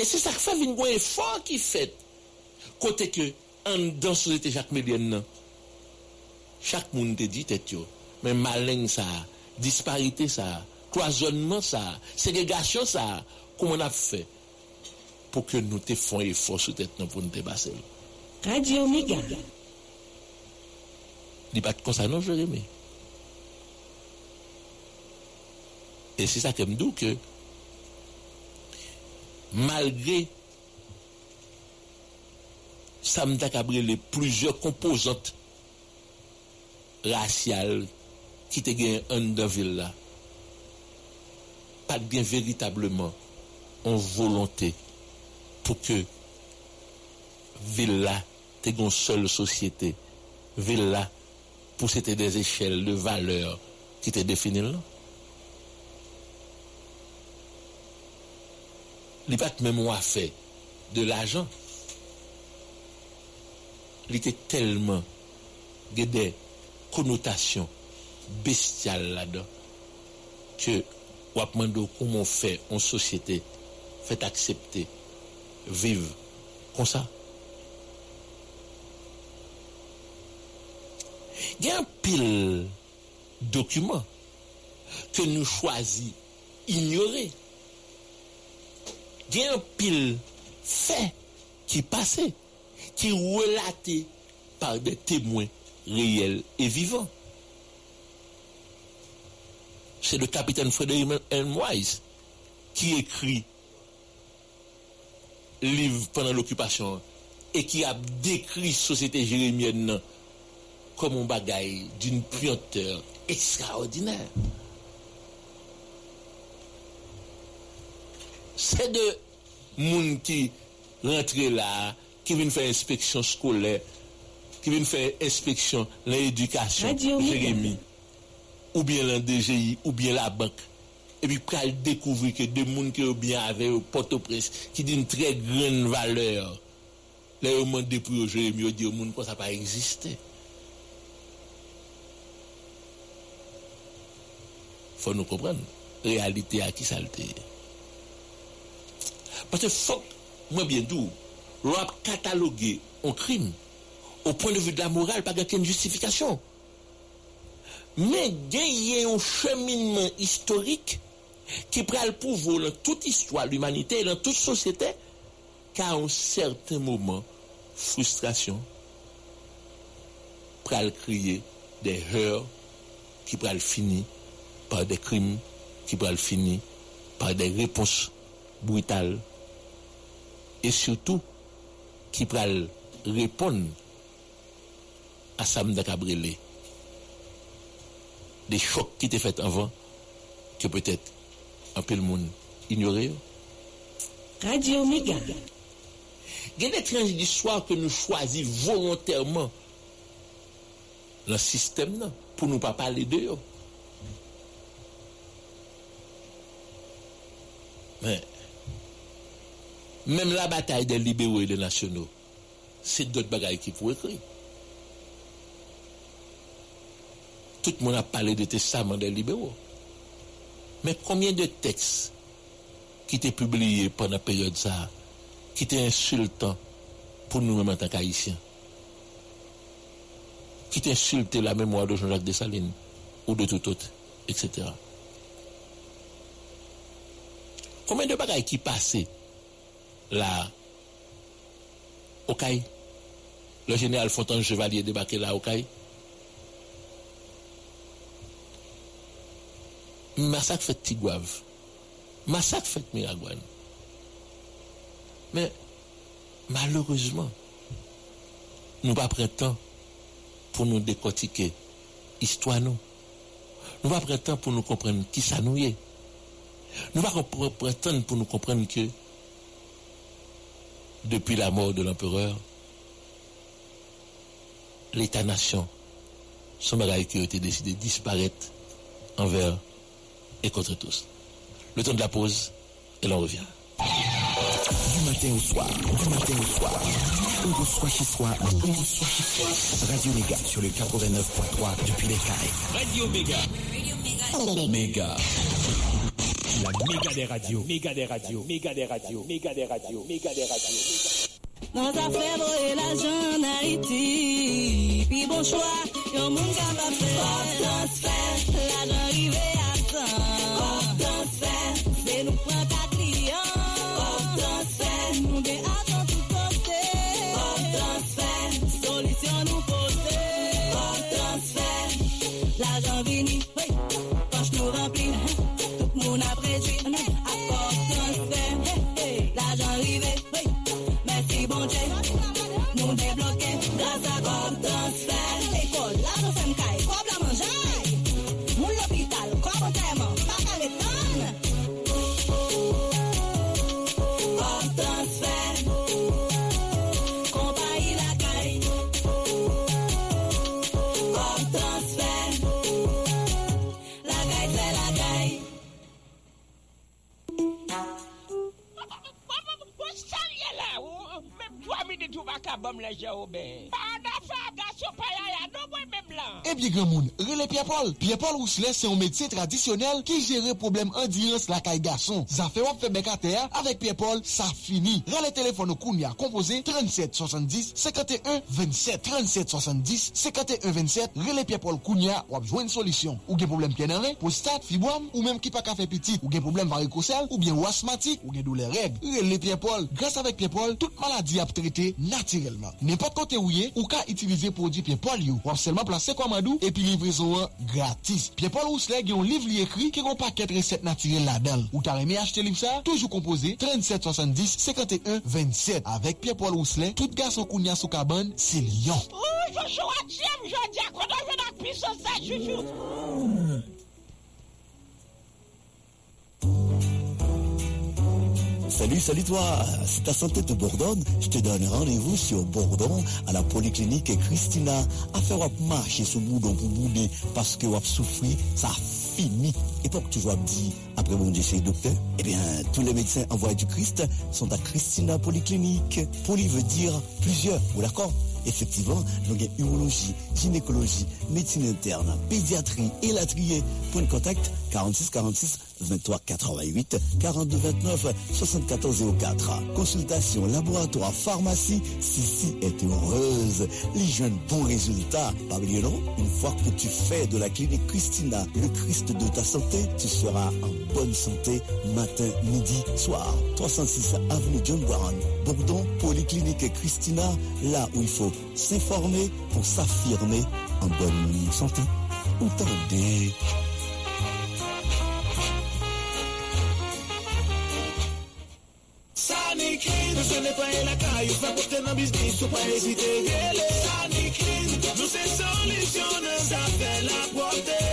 [SPEAKER 1] E se sa kwa vin gwen e fwa ki fet, kote ke an dan souzete jakmelien nan. Chak moun te di tet yo, men malen sa, disparite sa, kloazonman sa, segregasyon sa, kou moun ap fey. pou ke nou te fon e fos sou tèt nou pou
[SPEAKER 2] nou te
[SPEAKER 1] basel. Radio Mega. Di pat konsa nou jereme. E se sa kem dou ke malgre sa mta kabre le plujer kompozant rasyal ki te gen an da vil la pat gen veritableman an volonté pour que ville là t'es une seule société ville là pour c'était des échelles de valeurs qui te définissent là il pas même fait de l'argent. Il était tellement des connotations bestiales là-dedans que on comment on fait en société fait accepter vivre comme ça. Il y a un pile documents que nous choisissons ignorer il y a un pile fait qui passait, qui relaté par des témoins réels et vivants. C'est le capitaine Frédéric Wise qui écrit livre pendant l'occupation et qui a décrit société jérémienne comme un bagaille d'une puanteur extraordinaire. c'est de gens qui rentrent là, qui viennent faire inspection scolaire, qui viennent faire inspection l'éducation, Jérémy, ou bien la DGI, ou bien la banque. Et puis, quand découvrir que des gens qui ont bien avec Port-au-Prince, qui d'une très grande valeur, les gens demandent pour Jérémy, ils disent aux gens que ça n'a pas existé. Il faut nous comprendre. Réalité à qui ça parce que faut, moi bien doux, l'on a catalogué un crime au point de vue de la morale, pas de justification. Mais il y a un cheminement historique qui prend le pouvoir dans toute histoire de l'humanité et dans toute société, qu'à un certain moment, frustration, pral crier des heures qui pral finir par des crimes qui pourra le finir par des réponses brutales. Et surtout qui pourra répondre à Sam Cabrélé des chocs qui étaient faits avant que peut-être un peu le monde ignorait.
[SPEAKER 2] Radio Méga.
[SPEAKER 1] Il y a des tranches d'histoire que nous choisissons volontairement le système pour ne pas parler d'eux. Mais même la bataille des libéraux et des nationaux, c'est d'autres bagailles qui faut écrire. Tout le monde a parlé de testament des libéraux. Mais combien de textes qui étaient publiés pendant la période ça, qui étaient insultants pour nous-mêmes en tant qu'haïtiens, qui insultés la mémoire de Jean-Jacques Dessalines ou de tout autre, etc. Combien de bagailles qui passaient là, au Caille Le général Fontaine Chevalier débarqué là au Caille Massacre fait Tigouave. Massacre fait Miragouane. Mais malheureusement, nous pas pris temps pour nous décortiquer l'histoire nous. Nous pas pris temps pour nous comprendre qui ça nous est. Nous pas temps pour nous comprendre que depuis la mort de l'empereur, l'État-nation, son bagage qui a été décidé de disparaître envers et contre tous. Le temps de la pause, et l'on revient.
[SPEAKER 4] Du matin au soir, du matin au soir, on reçoit chez soi, on reçoit chez soi. Radio Méga sur le 89.3 depuis les Caraïbes.
[SPEAKER 3] Radio Méga. Méga. La méga des radios, méga des radios, méga des radios, méga des radios, méga des radios.
[SPEAKER 5] Dans ta fèvre et l'argent en Haïti, puis bon choix, yon moun ka pa fè. Rive
[SPEAKER 8] midi, tu vas qu'à bam les gens au bain. Pas d'affaires, garçon,
[SPEAKER 7] Ebyen gran moun, rele Piepol. Piepol Rouchelet se yon metye tradisyonel ki jere problem andirans lakay gason. Zafè wap febe kater, avek Piepol, sa fini. Rele telefon nou koun ya kompoze 3770 51 27 3770 51 27 rele Piepol koun ya wap jwen solisyon. Ou gen problem pienare, postat, fibwam, ou menm ki pa kafe pitit. Ou gen problem varikosel, ou bien wasmatik, ou gen doule reg. Rele Piepol. Gras avek Piepol, tout maladi ap trete natirelman. Nen pat kote ouye, ou ka itilize prodipye Piepol yo. Wap selman plase pase komadou epi livrezo an gratis. Pye Paul Rousselet gen yon liv li ekri ki kon paket reset natirel la del. Ou ta reme achete liv sa, toujou kompose 3770 51 27. Avek Pye Paul Rousselet, tout gason
[SPEAKER 8] koun ya sou kaban, se liyon. Ou, fosyo atjem, jodi akodo venak piso sa jifou.
[SPEAKER 17] Salut, salut toi. Si ta santé te bourdonne, je te donne rendez-vous sur Bourdon à la polyclinique Christina. Affaire wap marcher sous boudon pour bouder parce que wap souffri, ça fini. Et pour que tu vois dit, après mon Dieu, c'est docteur, eh bien, tous les médecins envoyés du Christ sont à Christina Polyclinique. Poly veut dire plusieurs, ou d'accord? Effectivement, nous avons urologie, gynécologie, médecine interne, pédiatrie et latrier. Point de contact 46 46 23 88 42 29 74 04. Consultation, laboratoire, pharmacie, Sissi est heureuse. Les jeunes bons résultats. Pas non, une fois que tu fais de la clinique Christina le Christ de ta santé, tu seras en bonne santé matin, midi, soir. 306 avenue John Brown, Bourdon, Polyclinique Christina, là où il faut s'informer pour s'affirmer en bonne santé. Entendez.
[SPEAKER 6] Sanikin, nou se ne pa e lakay, ou fwa pote nan biznis, ou pa ezite gele Sanikin, nou se solisyon nan zafel apote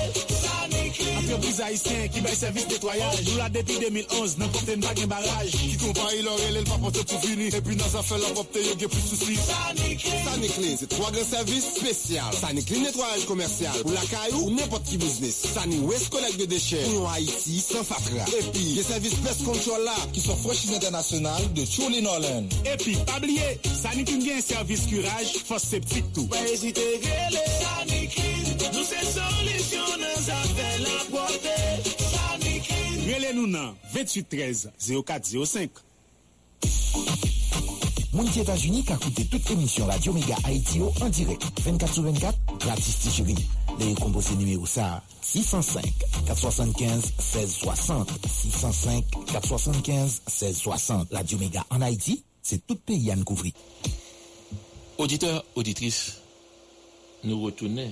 [SPEAKER 18] entreprise haïtien ki bay servis netwayaj Nou la depi 2011, nan kote n bagen baraj
[SPEAKER 19] Ki konpany lor el el pa pote pou vini Epi nan sa fe la popte yo ge plus souci Saniklin Saniklin se 3 gen servis spesyal Saniklin netwayaj komersyal Ou lakay ou nepot ki biznis Sani wes kolek de deche Ou yon Haiti san fatra. Epi gen servis pest kontrol la
[SPEAKER 18] Ki son frechis internasyonal de Chouli Nolen Epi pabliye Saniklin gen servis kuraj Fos septik tou Pa esite
[SPEAKER 6] gele Saniklin rele. Nous c'est solution dans zafè la pote. Clean.
[SPEAKER 18] Relez-nous nan 28 13 04 05.
[SPEAKER 4] Moun ki Etats-Unis ka koute toute émission Radio Mega Haïti yo en direct 24 sur 24 gratis ti chéri. Les composés numéro ça 605 475 1660 605 475 1660 Radio Mega en Haïti, c'est tout pays à nous couvrir.
[SPEAKER 1] Auditeurs, auditrices, nous retournons.